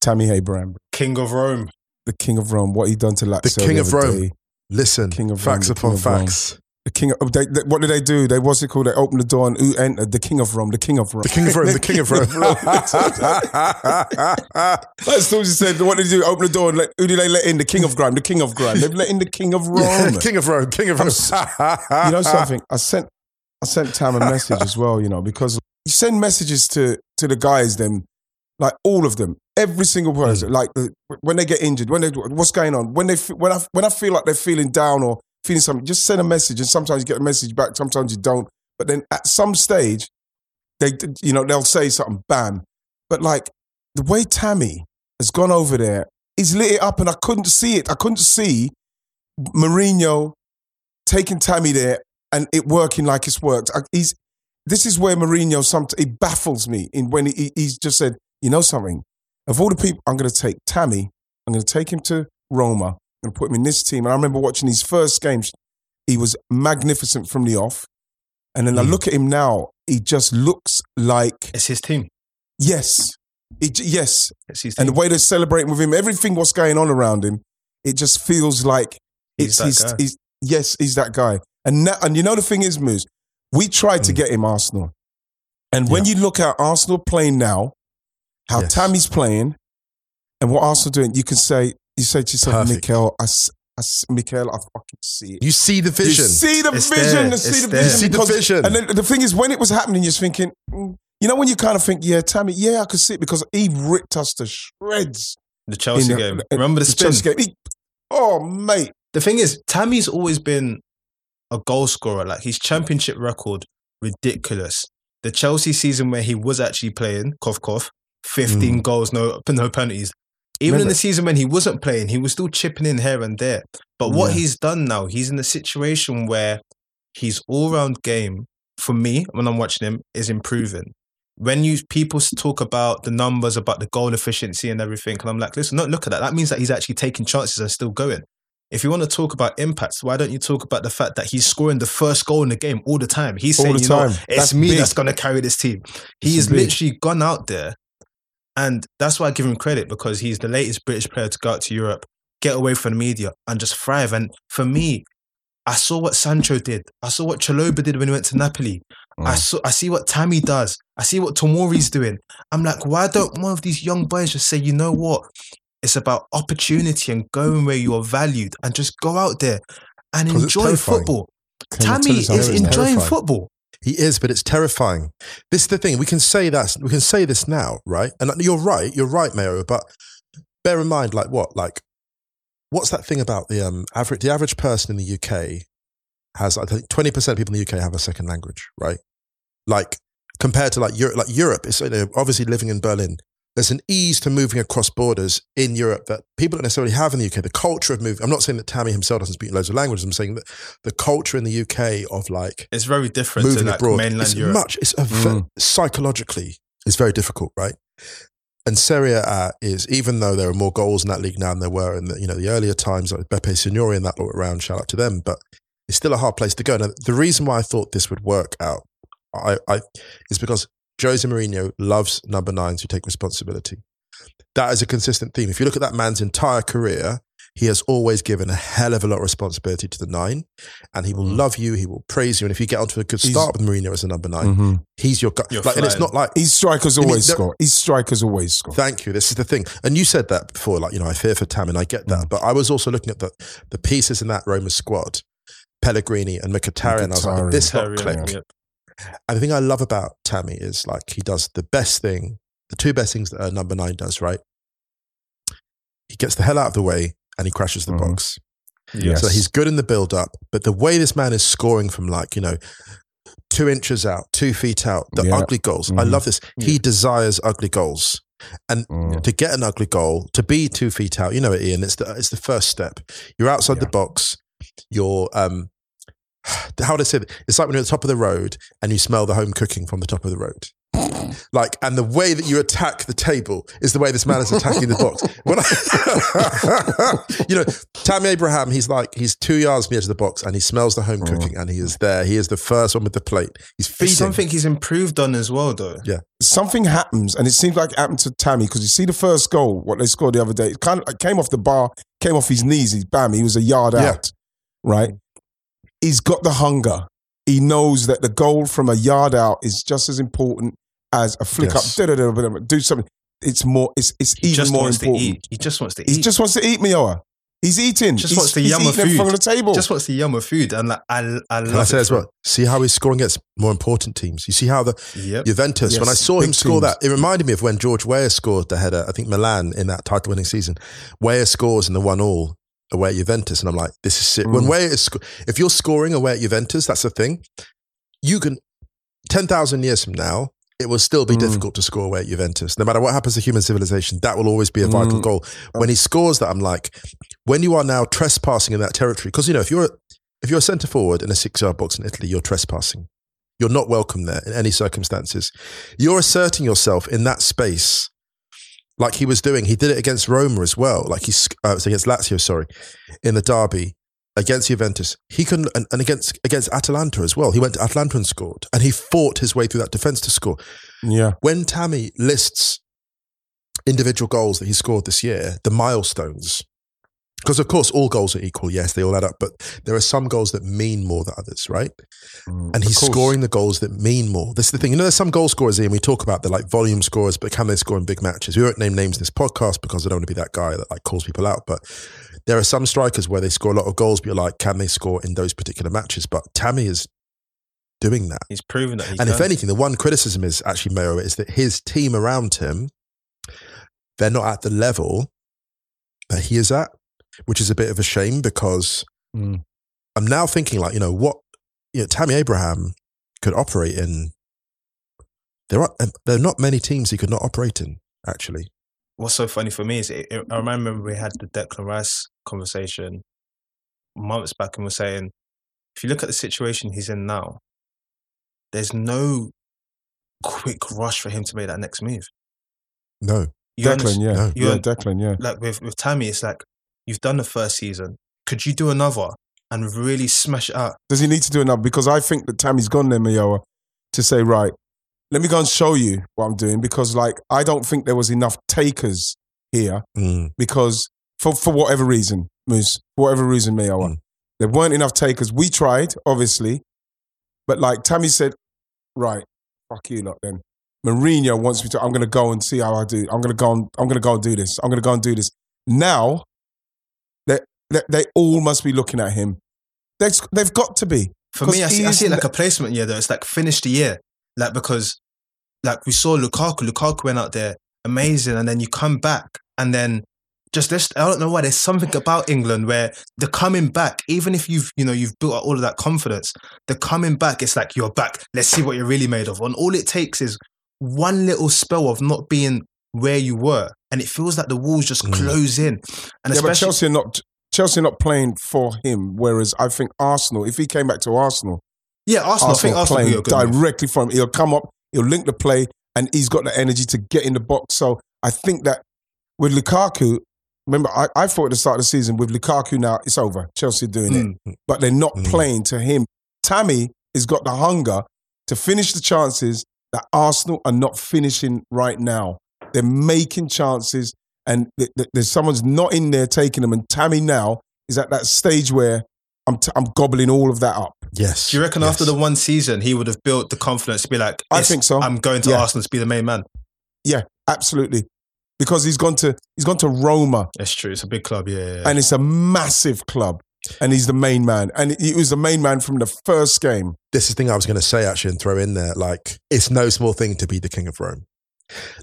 S3: Tammy Abraham,
S5: King of Rome.
S3: the king of Rome. What he done to Lazio
S4: The king of
S3: other
S4: Rome.
S3: day.
S4: Listen,
S3: King of
S4: facts
S3: Rome, the
S4: upon
S3: king of Rome.
S4: facts.
S3: The king. Of, they, they- what did they do? They what's it called? They opened the door and who entered? The king of Rome. The king of Rome.
S4: The king of Rome. The king of Rome.
S3: That's what she said. What did they do? Open the door and let, who did they let in? The king of grime. The king of grime. They've let in the king of Rome.
S4: king of Rome. King of Rome.
S3: you know something? I sent I sent Tam a message as well, you know, because you send messages to to the guys, them like all of them, every single person, hmm. like the, when they get injured, when they what's going on, when they when I when I feel like they're feeling down or feeling something, just send a message, and sometimes you get a message back, sometimes you don't, but then at some stage, they you know they'll say something, bam, but like the way Tammy has gone over there, he's lit it up, and I couldn't see it, I couldn't see Mourinho taking Tammy there and it working like it's worked. I, he's this is where Mourinho sometimes he baffles me in when he, he's just said, you know something, of all the people, I'm going to take Tammy, I'm going to take him to Roma and put him in this team. And I remember watching his first games, he was magnificent from the off, and then I look at him now, he just looks like
S5: It's his team.
S3: yes, j- yes,
S5: It's his
S3: and the way they're celebrating with him, everything what's going on around him, it just feels like
S5: He's
S3: it's his, yes, he's that guy. And that, and you know the thing is, Moose, we tried
S5: Mm.
S3: to get him Arsenal, and when you look at Arsenal playing now, how
S4: Yes.
S3: Tammy's playing, and what Arsenal doing, you can say you say to yourself,
S4: Perfect.
S3: Mikel, I, I Mikel, I fucking see it.
S4: You see the vision.
S3: You see the
S5: It's
S3: vision.
S5: there.
S3: See the
S5: there.
S3: vision.
S4: See the vision.
S3: And then the thing is, when it was happening, you're thinking, mm, you know, when you kind of think, yeah, Tammy, yeah, I could see it because he ripped us to shreds.
S5: the Chelsea
S3: in
S5: game. Remember the, spin?
S3: Chelsea game. He- oh, mate.
S5: The thing is, Tammy's always been a goal scorer. Like his championship record, ridiculous. The Chelsea season where he was actually playing, cough cough, fifteen mm. goals, no no penalties. Even in the season when he wasn't playing, he was still chipping in here and there. But what
S3: Yeah.
S5: he's done now, he's in a situation where his all-round game, for me, when I'm watching him, is improving. When you people talk about the numbers, about the goal efficiency and everything, and I'm like, listen, not look at that. That means that he's actually taking chances and still going. If you want to talk about impacts, why don't you talk about the fact that he's scoring the first goal in the game all the time? He's
S3: All
S5: saying, you know,
S3: time.
S5: what, it's
S3: That's
S5: me
S3: big.
S5: that's going to carry this team. He has literally gone out there, and that's why I give him credit because he's the latest British player to go out to Europe, get away from the media, and just thrive. And for me, I saw what Sancho did. I saw what Chalobah did when he went to Napoli. I saw. I see what Tammy does. I see what Tomori's doing. I'm like, why don't one of these young boys just say, you know what? It's about opportunity and going where you are valued, and just go out there and enjoy football. Tammy is enjoying
S4: terrifying.
S5: football.
S4: He is, but it's terrifying. This is the thing. We can say that. We can say this now, right? And you're right. You're right, Mayo. But bear in mind, like what? Like, what's that thing about the um average? The average person in the UK has, I think, twenty percent of people in the UK have a second language, right? Like compared to like Europe, like Europe is obviously living in Berlin. There's an ease to moving across borders in Europe that people don't necessarily have in the UK. The culture of moving. I'm not saying that Tammy himself doesn't speak loads of languages. I'm saying that the culture in the UK of like
S5: It's very different
S4: moving
S5: to like
S4: abroad
S5: mainland
S4: is
S5: Europe.
S4: much. It's a ve- mm. psychologically, it's very difficult, right? And Serie A is even though there are more goals in that league now than there were in the you know the earlier times like Beppe Signori and that lot around. Shout out to them, but it's still a hard place to go. Now, the reason why I thought this would work out, I, I is because Jose Mourinho loves number nines who take responsibility. That is a consistent theme. If you look at that man's entire career, he has always given a hell of a lot of responsibility to the nine, and he will love you. He will praise you, and if you get onto a good
S3: He's-
S4: start with Mourinho as a number 9
S3: Mhm.
S4: he's your guy.
S5: You're
S4: Like, and it's not like
S3: His strikers
S4: mean,
S3: always
S4: there-
S3: score. His strikers always score.
S4: Thank you. This is the thing. And you said that before, like, you know, I fear for Tam, and I get
S3: Mm.
S4: that. But I was also looking at the, the pieces in that Roma squad, Pellegrini and Mkhitaryan. I was like, this not
S5: Terrier,
S4: click.
S5: yep.
S4: And the thing I love about Tammy is like he does the best thing, the two best things that a number nine does, right? He gets the hell out of the way and he crashes the
S3: Mhm.
S4: box.
S3: Yes.
S4: So he's good in the build up, but the way this man is scoring from like, you know, two inches out, two feet out, the
S3: Yeah.
S4: ugly goals. I
S3: Mhm.
S4: love this. He desires ugly goals. And
S3: Mm.
S4: to get an ugly goal, to be two feet out, you know it, Ian, it's the, it's the first step. You're outside the box. You're, um, [SIGHS] how would I say it? It's like when you're at the top of the road and you smell the home cooking from the top of the road. [LAUGHS] Like, and the way that you attack the table is the way this man is attacking the box. [LAUGHS] When I, [LAUGHS] you know, Tammy Abraham, he's like, he's two yards from the edge of the box and he smells the home oh. cooking and he is there. He is the first one with the plate. He's feeding.
S5: It's something he's improved on as well, though.
S4: Yeah.
S3: something happens, and it seems like it happened to Tammy because you see the first goal, what they scored the other day. It kind of it came off the bar, came off his knees. He's bam, he was a yard
S4: Yeah.
S3: out, right? He's got the hunger. He knows that the goal from a yard out is just as important as a flick
S4: Yes.
S3: up. Do something. It's more. It's it's
S5: He
S3: even
S5: just
S3: more
S5: wants
S3: important.
S5: to eat. He just wants to eat.
S3: He just wants to eat, Mayowa. He's eating.
S5: Just
S3: he's,
S5: wants the
S3: he's
S5: yum a food.
S3: from the table.
S5: just wants the yum of food, and like, I, I love
S4: Can I say
S5: it
S4: as
S5: for
S4: well? See how he's scoring against more important teams. You see how the.
S5: Yep.
S4: Juventus, when I
S3: Yes,
S4: saw him score
S3: teams.
S4: that, it reminded me of when George Weah scored the header, I think Milan in that title winning season. Weah scores in the one all away at Juventus. And I'm like, this is sick. When
S3: Mm.
S4: Is, if you're scoring away at Juventus, that's the thing. You can, 10,000 years from now, it will still be
S3: Mm.
S4: difficult to score away at Juventus. No matter what happens to human civilization, that will always be a vital
S3: Mm.
S4: goal. When he scores that, I'm like, when you are now trespassing in that territory, because you know, if you're if you're a centre forward in a six yard box in Italy, you're trespassing. You're not welcome there in any circumstances. You're asserting yourself in that space, like he was doing. He did it against Roma as well. Like he's uh, was against Lazio, sorry, in the derby against Juventus. He can and, and against against Atalanta as well. He went to Atalanta and scored, and he fought his way through that defense to score
S3: yeah.
S4: when Tammy lists individual goals that he scored this year, the milestones, because of course all goals are equal. Yes, they all add up, but there are some goals that mean more than others, right?
S3: Mm,
S4: And he's scoring the goals that mean more. This is the thing. You know, there's some goal scorers here, and we talk about they're like volume scorers, but can they score in big matches? We won't name names in this podcast because I don't want to be that guy that like calls people out. But there are some strikers where they score a lot of goals, but you're like, can they score in those particular matches? But Tammy is doing that.
S5: He's proven that he
S4: And
S5: can.
S4: if anything, the one criticism is actually Mayo is that his team around him, they're not at the level that he is at, which is a bit of a shame because
S3: Mm.
S4: I'm now thinking like, you know, what you know, Tammy Abraham could operate in. There are there are not many teams he could not operate in, actually.
S5: What's so funny for me is it, it- I remember we had the Declan Rice conversation months back, and we're saying if you look at the situation he's in now, there's no quick rush for him to make that next move.
S4: No.
S5: You
S3: Declan,
S5: understand-
S3: yeah,
S5: you
S3: yeah, Declan, yeah.
S5: like with with Tammy, it's like you've done the first season. Could you do another and really smash it out?
S3: Does he need to do enough? Because I think that Tammy's gone there, Mayowa, to say, right, let me go and show you what I'm doing. Because, like, I don't think there was enough takers here
S4: Mm.
S3: because, for, for whatever reason, Moose, whatever reason, Mayowa,
S4: Mm.
S3: there weren't enough takers. We tried, obviously, but like Tammy said, right, fuck you lot then. Mourinho wants me to, I'm going to go and see how I do. I'm going to go and, I'm going to go and do this. I'm going to go and do this. Now, they, they, all must be looking at him. They've, they've got to be
S5: For me, I see, I see it like a placement year though. It's like finish the year, like because like we saw Lukaku. Lukaku went out there amazing, and then you come back, and then just this. I don't know why. There's something about England where the coming back, even if you've you know you've built up all of that confidence, the coming back, it's like you're back. Let's see what you're really made of. And all it takes is one little spell of not being where you were, and it feels like the walls just
S4: Mm.
S5: close in. And
S3: yeah, but
S5: especially
S3: Chelsea are not Chelsea are not playing for him. Whereas I think Arsenal, if he came back to Arsenal,
S5: yeah, Arsenal. I think
S3: Arsenal
S5: Arsenal
S3: playing
S5: will be a good move.
S3: directly from him. He'll come up, he'll link the play, and he's got the energy to get in the box. So I think that with Lukaku, remember, I, I thought at the start of the season with Lukaku now, it's over. Chelsea are doing it.
S5: Mm.
S3: But they're not
S4: Mm.
S3: playing to him. Tammy has got the hunger to finish the chances that Arsenal are not finishing right now. They're making chances, and th- th- there's someone's not in there taking them. And Tammy now is at that stage where I'm, t- I'm gobbling all of that up.
S4: Yes.
S5: Do you reckon
S4: yes.
S5: after the one season he would have built the confidence to be like,
S3: I think so.
S5: I'm going to
S3: Yeah.
S5: Arsenal to be the main man.
S3: Yeah, absolutely. Because he's gone to he's gone to Roma,
S5: That's true. It's a big club. Yeah, yeah, yeah.
S3: and it's a massive club, and he's the main man, and he was the main man from the first game.
S4: this is the thing I was going to say actually and throw in there. Like, it's no small thing to be the king of Rome.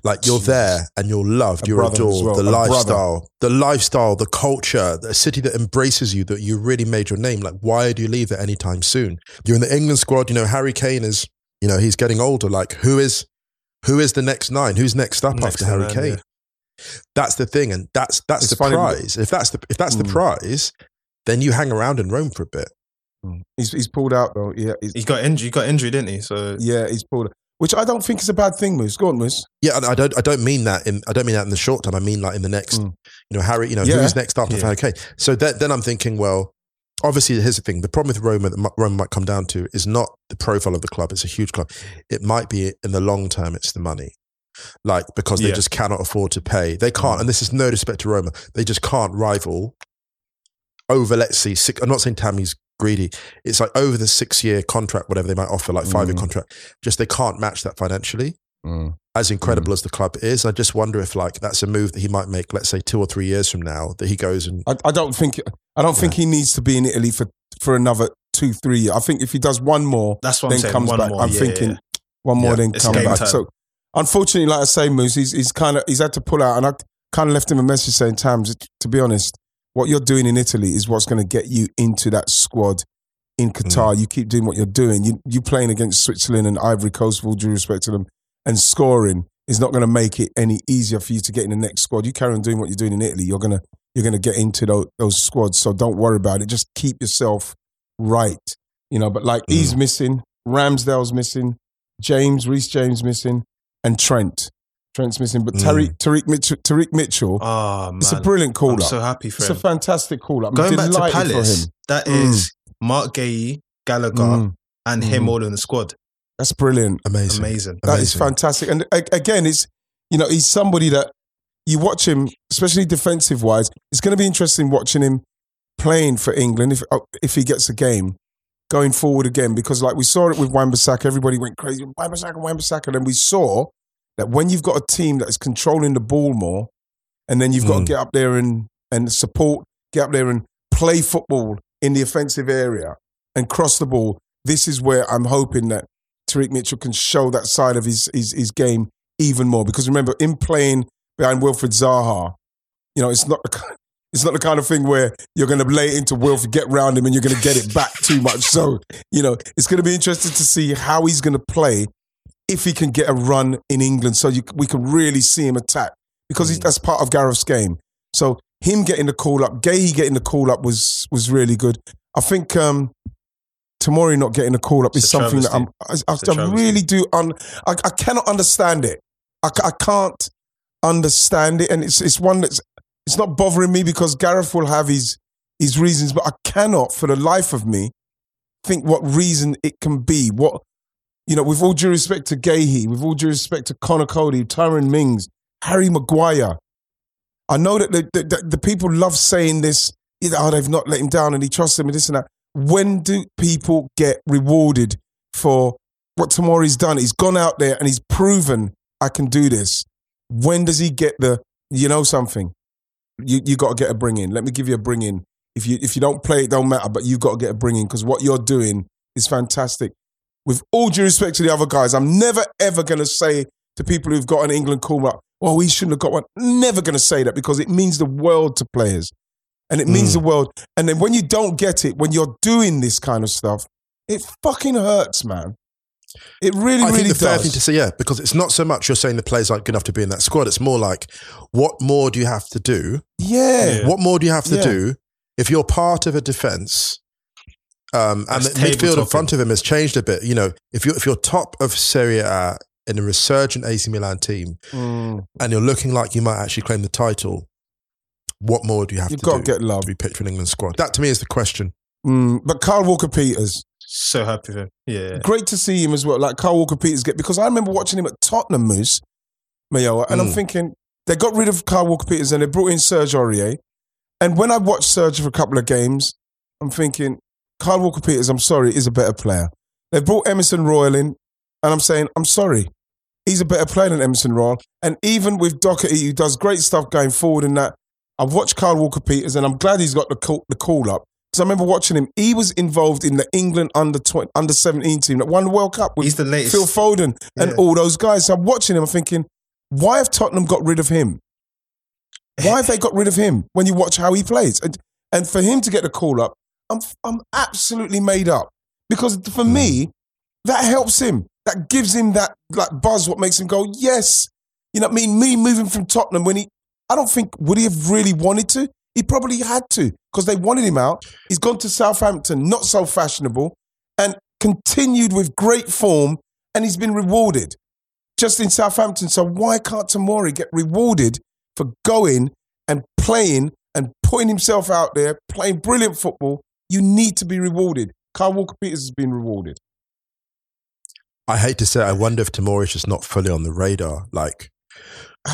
S4: Like, you're there and you're loved,
S3: A
S4: you're adored.
S3: well,
S4: the
S3: a brother.
S4: lifestyle, the lifestyle, the culture, the city that embraces you, that you really made your name. Like, why do you leave it anytime soon? You're in the England squad. You know, Harry Kane is. You know, he's getting older. Like, who is, who is the next nine? Who's next up
S5: Next
S4: after Harry
S5: line,
S4: Kane?
S5: yeah.
S4: That's the thing, and that's that's
S3: It's
S4: the
S3: funny,
S4: prize. If that's the if that's the
S3: Mm.
S4: prize, then you hang around in Rome for a bit.
S3: He's he's pulled out though. Yeah, he's,
S5: He got injured. He got injured, didn't he? So
S3: yeah, he's pulled out. Which I don't think is a bad thing, Moose. Go on, Moose.
S4: Yeah, I don't. I don't mean that in. I don't mean that in the short term. I mean like in the next.
S3: Mm.
S4: You know, Harry. You know,
S3: Yeah.
S4: who's next after
S5: Yeah.
S4: Harry Kane? So that, then I'm thinking, well, obviously, here's the thing: the problem with Roma that Roma might come down to is not the profile of the club. It's a huge club. It might be in the long term. It's the money, like because they
S5: Yeah.
S4: just cannot afford to pay. They can't, and this is no disrespect to Roma. They just can't rival over. Let's see, six, I'm not saying Tammy's greedy. It's like over the six year contract, whatever they might offer, like five year
S3: Mm.
S4: contract. Just they can't match that financially as incredible as the club is. I just wonder if like that's a move that he might make, let's say two or three years from now, that he goes and
S3: I, I don't think I don't think he needs to be in Italy for for another two three years. I think if he does one more,
S5: that's what I'm saying.
S3: comes
S5: One
S3: back.
S5: more.
S3: I'm
S5: yeah,
S3: thinking
S5: yeah.
S3: one more,
S4: Yeah.
S3: then
S5: It's
S3: come back.
S5: time.
S3: So unfortunately, like I say, Moose, he's he's kind of he's had to pull out, and I kind of left him a message saying, "Tams, to be honest, what you're doing in Italy is what's going to get you into that squad." In Qatar,
S5: Mm.
S3: you keep doing what you're doing. You you playing against Switzerland and Ivory Coast, with all due respect to them, and scoring is not going to make it any easier for you to get in the next squad. You carry on doing what you're doing in Italy, you're gonna you're gonna get into those, those squads. So don't worry about it. Just keep yourself right. You know, but like he's missing, Ramsdale's missing, James, Reece James missing, and Trent. Trent's missing. But Tyrick, Tyrick Mitchell, Tyrick Mitchell
S5: Oh man,
S3: it's a brilliant call
S5: I'm
S3: up.
S5: so happy for
S3: it's a fantastic call up.
S5: Going back to Palace,
S3: him.
S5: that
S3: Mm.
S5: is Marc Guéhi, Gallagher,
S3: Mm.
S5: and him
S3: Mm.
S5: all in the squad.
S3: That's brilliant.
S4: amazing.
S5: Amazing.
S3: That is
S4: Amazing.
S3: fantastic. And a- again, it's you know he's somebody that you watch him, especially defensive wise. It's going to be interesting watching him playing for England if uh, if he gets a game going forward again because like we saw it with Wan-Bissaka, everybody went crazy. Wan-Bissaka, Wan-Bissaka, and then we saw that when you've got a team that is controlling the ball more, and then you've got to
S4: Mm.
S3: get up there and and support, get up there and play football in the offensive area and cross the ball. This is where I'm hoping that Tyrick Mitchell can show that side of his, his his game even more. Because remember, in playing behind Wilfred Zaha, you know, it's not the ki- [LAUGHS] it's not the kind of thing where you're going to lay it into Wilfred, get round him, and you're going to get it back too much. So you know, it's going to be interesting to see how he's going to play if he can get a run in England, so you, we can really see him attack because he's, that's part of Gareth's game. So him getting the call up, Guéhi getting the call up was was really good. I think um, Tomori not getting the call up
S5: It's
S3: is
S5: a
S3: something that I'm,
S5: travesty.
S3: I, I,
S5: a
S3: I
S5: travesty.
S3: really do. Un, I, I cannot understand it. I, I can't understand it, and it's it's one that's it's not bothering me because Gareth will have his his reasons, but I cannot, for the life of me, think what reason it can be. What you know, with all due respect to Guéhi, with all due respect to Conor Coady, Tyrone Mings, Harry Maguire. I know that the, the, the, people love saying this, you know, oh, they've not let him down and he trusts him and this and that. When do people get rewarded for what Tomori's done? He's gone out there and he's proven I can do this. When does he get the, you know something? You you got to get a bring in. Let me give you a bring in. If you if you don't play, it don't matter. But you've got to get a bring in because what you're doing is fantastic. With all due respect to the other guys, I'm never ever going to say to people who've got an England call up, "Oh, we shouldn't have got one." Never going to say that because it means the world to players, and it means
S4: Mm.
S3: the world. And then when you don't get it, when you're doing this kind of stuff, it fucking hurts, man. It really,
S4: I
S3: really
S4: think the fair thing to say, yeah, because it's not so much you're saying the players aren't good enough to be in that squad. It's more like, what more do you have to do?
S3: yeah.
S4: What more do you have to
S3: Yeah.
S4: do if you're part of a defense? Um, and
S5: That's
S4: the midfield in
S5: table
S4: front of him has changed a bit. You know, if you're if you're top of Serie A in a resurgent AC Milan team,
S3: Mm.
S4: and you're looking like you might actually claim the title, what more do you have
S3: You've
S4: to
S3: got
S4: do
S3: to get love.
S4: to be picked for an England squad? That to me is the question.
S3: Mm. But Kyle Walker-Peters,
S5: So happy with him. Yeah.
S3: great to see him as well. Like Kyle Walker-Peters get because I remember watching him at Tottenham Moose, Mayowa, and I'm
S4: Mm.
S3: thinking they got rid of Kyle Walker-Peters and they brought in Serge Aurier. And when I watched Serge for a couple of games, I'm thinking Kyle Walker-Peters, I'm sorry, is a better player. They've brought Emerson Royal in, and I'm saying I'm sorry, he's a better player than Emerson Royal. And even with Doherty, who does great stuff going forward in that, I've watched Kyle Walker-Peters, and I'm glad he's got the call, the call up. Because I remember watching him. He was involved in the England under 20, under 17 team that won the World Cup with
S5: He's the latest.
S3: Phil Foden and
S5: Yeah.
S3: all those guys. So I'm watching him. I'm thinking, why have Tottenham got rid of him? Why have they got rid of him when you watch how he plays? And, and for him to get the call up, I'm, I'm absolutely made up. Because for me, hmm. that helps him. That gives him that like buzz, what makes him go, yes. You know what I mean? Me moving from Tottenham when he, I don't think, would he have really wanted to? He probably had to because they wanted him out. He's gone to Southampton, not so fashionable, and continued with great form, and he's been rewarded just in Southampton. So why can't Tomori get rewarded for going and playing and putting himself out there, playing brilliant football? You need to be rewarded. Kyle Walker-Peters has been rewarded.
S4: I hate to say, it, I wonder if Tomori's just not fully on the radar. Like,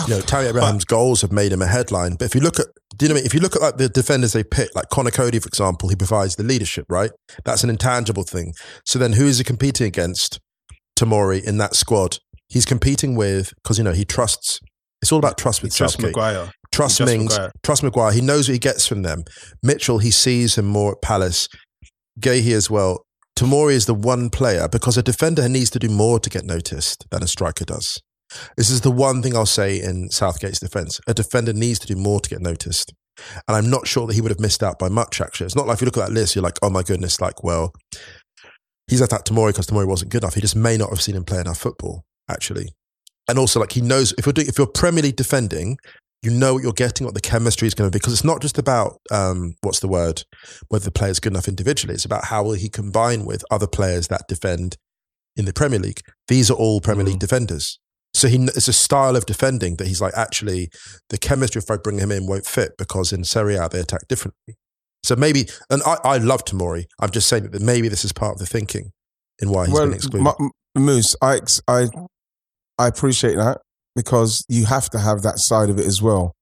S4: you know, [SIGHS] Tammy Abraham's goals have made him a headline. But if you look at, do you know what I mean? If you look at like the defenders they pick, like Conor Coady, for example, he provides the leadership, right? That's an intangible thing. So then who is he competing against? Tomori in that squad. He's competing with, because, you know, he trusts, it's all about trust with
S5: Trust
S4: Southgate.
S5: Maguire.
S4: Trust Mings, trust Maguire. He knows what he gets from them. Mitchell, he sees him more at Palace. Guéhi as well. Tomori is the one player because a defender needs to do more to get noticed than a striker does. This is the one thing I'll say in Southgate's defence. A defender needs to do more to get noticed. And I'm not sure that he would have missed out by much, actually. It's not like if you look at that list, you're like, oh my goodness, like, well, he's at that Tomori because Tomori wasn't good enough. He just may not have seen him play enough football, actually. And also, like, he knows if you're doing, if you're Premier League defending, you know what you're getting, what the chemistry is going to be, because it's not just about um, what's the word, whether the player's good enough individually. It's about how will he combine with other players that defend in the Premier League. These are all Premier League defenders. So he, it's a style of defending that he's like, actually, the chemistry if I bring him in won't fit because in Serie A they attack differently. So maybe, and I, I love Tomori. I'm just saying that maybe this is part of the thinking in why he's been excluded.
S3: M- Moose, I, I, I appreciate that because you have to have that side of it as well.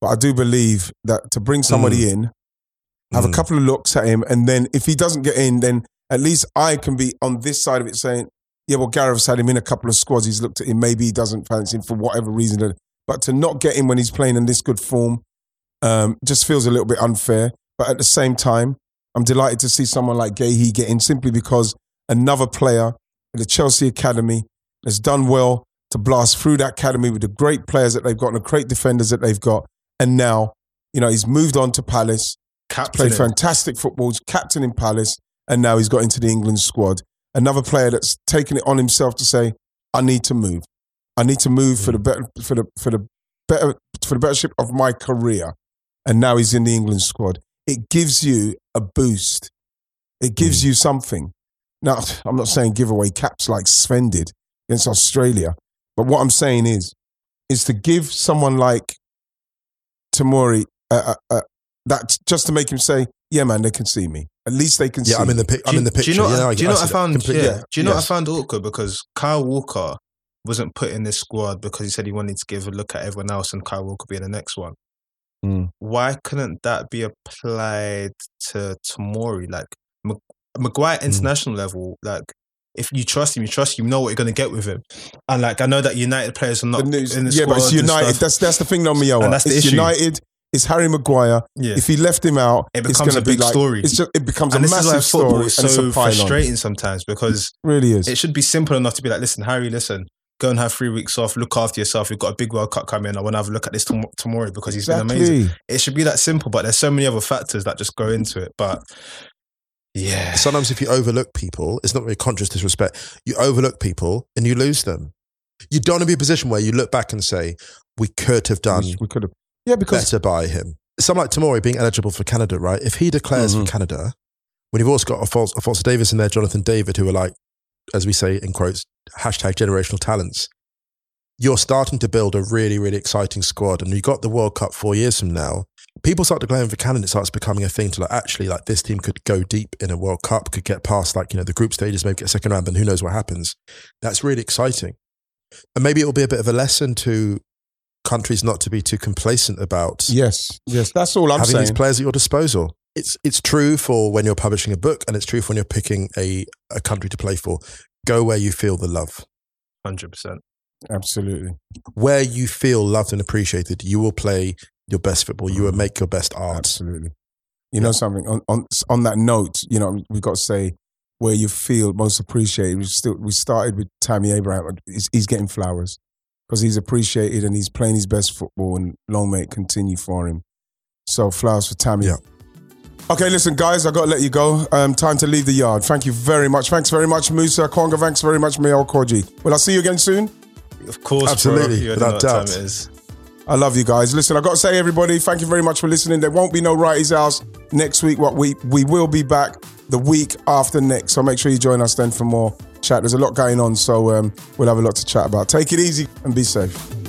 S3: But I do believe that to bring somebody in, have a
S4: Mm.
S3: couple of looks at him, and then if he doesn't get in, then at least I can be on this side of it saying, yeah, well, Gareth's had him in a couple of squads. He's looked at him. Maybe he doesn't fancy him for whatever reason. But to not get him when he's playing in this good form um, just feels a little bit unfair. But at the same time, I'm delighted to see someone like Guéhi get in simply because another player in the Chelsea Academy has done well to blast through that academy with the great players that they've got and the great defenders that they've got. And now, you know, he's moved on to Palace,
S5: Captain.
S3: played fantastic football, he's captain in Palace, and now he's got into the England squad. Another player that's taken it on himself to say, I need to move. I need to move for the mm. better for the for the better for the bettership of my career. And now he's in the England squad. It gives you a boost. It gives mm. you something. Now, [LAUGHS] I'm not saying give away caps like Sven did against Australia, but what I'm saying is, is to give someone like Tomori uh, uh, uh, that just to make him say, "Yeah, man, they can see me. At least they can see."
S4: yeah, I'm in the pic. I'm
S5: Do
S4: in the picture.
S5: Do you know,
S4: Yeah, I-
S5: do you know
S4: I
S5: what I found?
S4: completely.
S5: Yeah. Do you know what I found awkward? Because Kyle Walker wasn't put in this squad because he said he wanted to give a look at everyone else and Kyle Walker being the next one.
S3: Mm.
S5: Why couldn't that be applied to Tomori? Like Mag- Maguire international level, like if you trust him, you trust him, you know what you're going to get with him. And like I know that United players are not
S3: The news-
S5: in the
S3: yeah, but it's United. That's that's the thing, though, Mayowa.
S5: And that's the
S3: it's
S5: issue.
S3: United. It's Harry Maguire.
S5: Yeah.
S3: If he left him out,
S5: It becomes a
S3: be
S5: big
S3: like-
S5: story.
S3: It's just, it becomes
S5: and
S3: a
S5: this is why
S3: massive
S5: football
S3: story.
S5: is
S3: and it's
S5: so frustrating sometimes because
S3: Really is.
S5: it should be simple enough to be like, listen, Harry, listen, go and have three weeks off, look after yourself. We've got a big World Cup coming. I want to have a look at this tom- tomorrow because he's been amazing.
S3: Exactly.
S5: It should be that simple, but there's so many other factors that just go into it. But yeah,
S4: Sometimes if you overlook people, it's not really conscious disrespect. You overlook people and you lose them. You don't want to be in a position where you look back and say, we could have done
S3: We could have. Yeah, because
S4: better by him. Someone like Tomori being eligible for Canada, right? If he declares
S3: Mhm.
S4: for Canada, when you've also got Alphonso, Alphonso Davies in there, Jonathan David, who are like, as we say in quotes, hashtag generational talents, you're starting to build a really, really exciting squad. And you got the World Cup four years from now. People start to declaring for Canada, it starts becoming a thing to like, actually, like this team could go deep in a World Cup, could get past like, you know, the group stages, maybe get a second round, and who knows what happens. That's really exciting. And maybe it will be a bit of a lesson to countries not to be too complacent about
S3: yes, yes, that's all I'm
S4: having
S3: saying.
S4: these players at your disposal. It's it's true for when you're publishing a book, and it's true for when you're picking a, a country to play for. Go where you feel the love.
S5: hundred percent.
S3: Absolutely.
S4: Where you feel loved and appreciated, you will play your best football. You will make your best art.
S3: Absolutely. You know something on, on on that note, you know we've got to say where you feel most appreciated. We still we started with Tammy Abraham. He's, he's getting flowers because he's appreciated and he's playing his best football. And long may it continue for him. So flowers for Tammy.
S4: Yeah.
S3: Okay, listen, guys, I got to let you go. Um, time to leave the yard. Thank you very much. Thanks very much, Musa Okwonga. Thanks very much, Mio Koji. Will I see you again soon?
S5: Of course,
S4: Absolutely,
S5: bro. You
S4: without
S5: know what time
S4: doubt.
S3: I love you guys. Listen, I got to say, everybody, thank you very much for listening. There won't be no Wrighty's House next week. What we we will be back the week after next. So make sure you join us then for more chat. There's a lot going on, so um, we'll have a lot to chat about. Take it easy and be safe.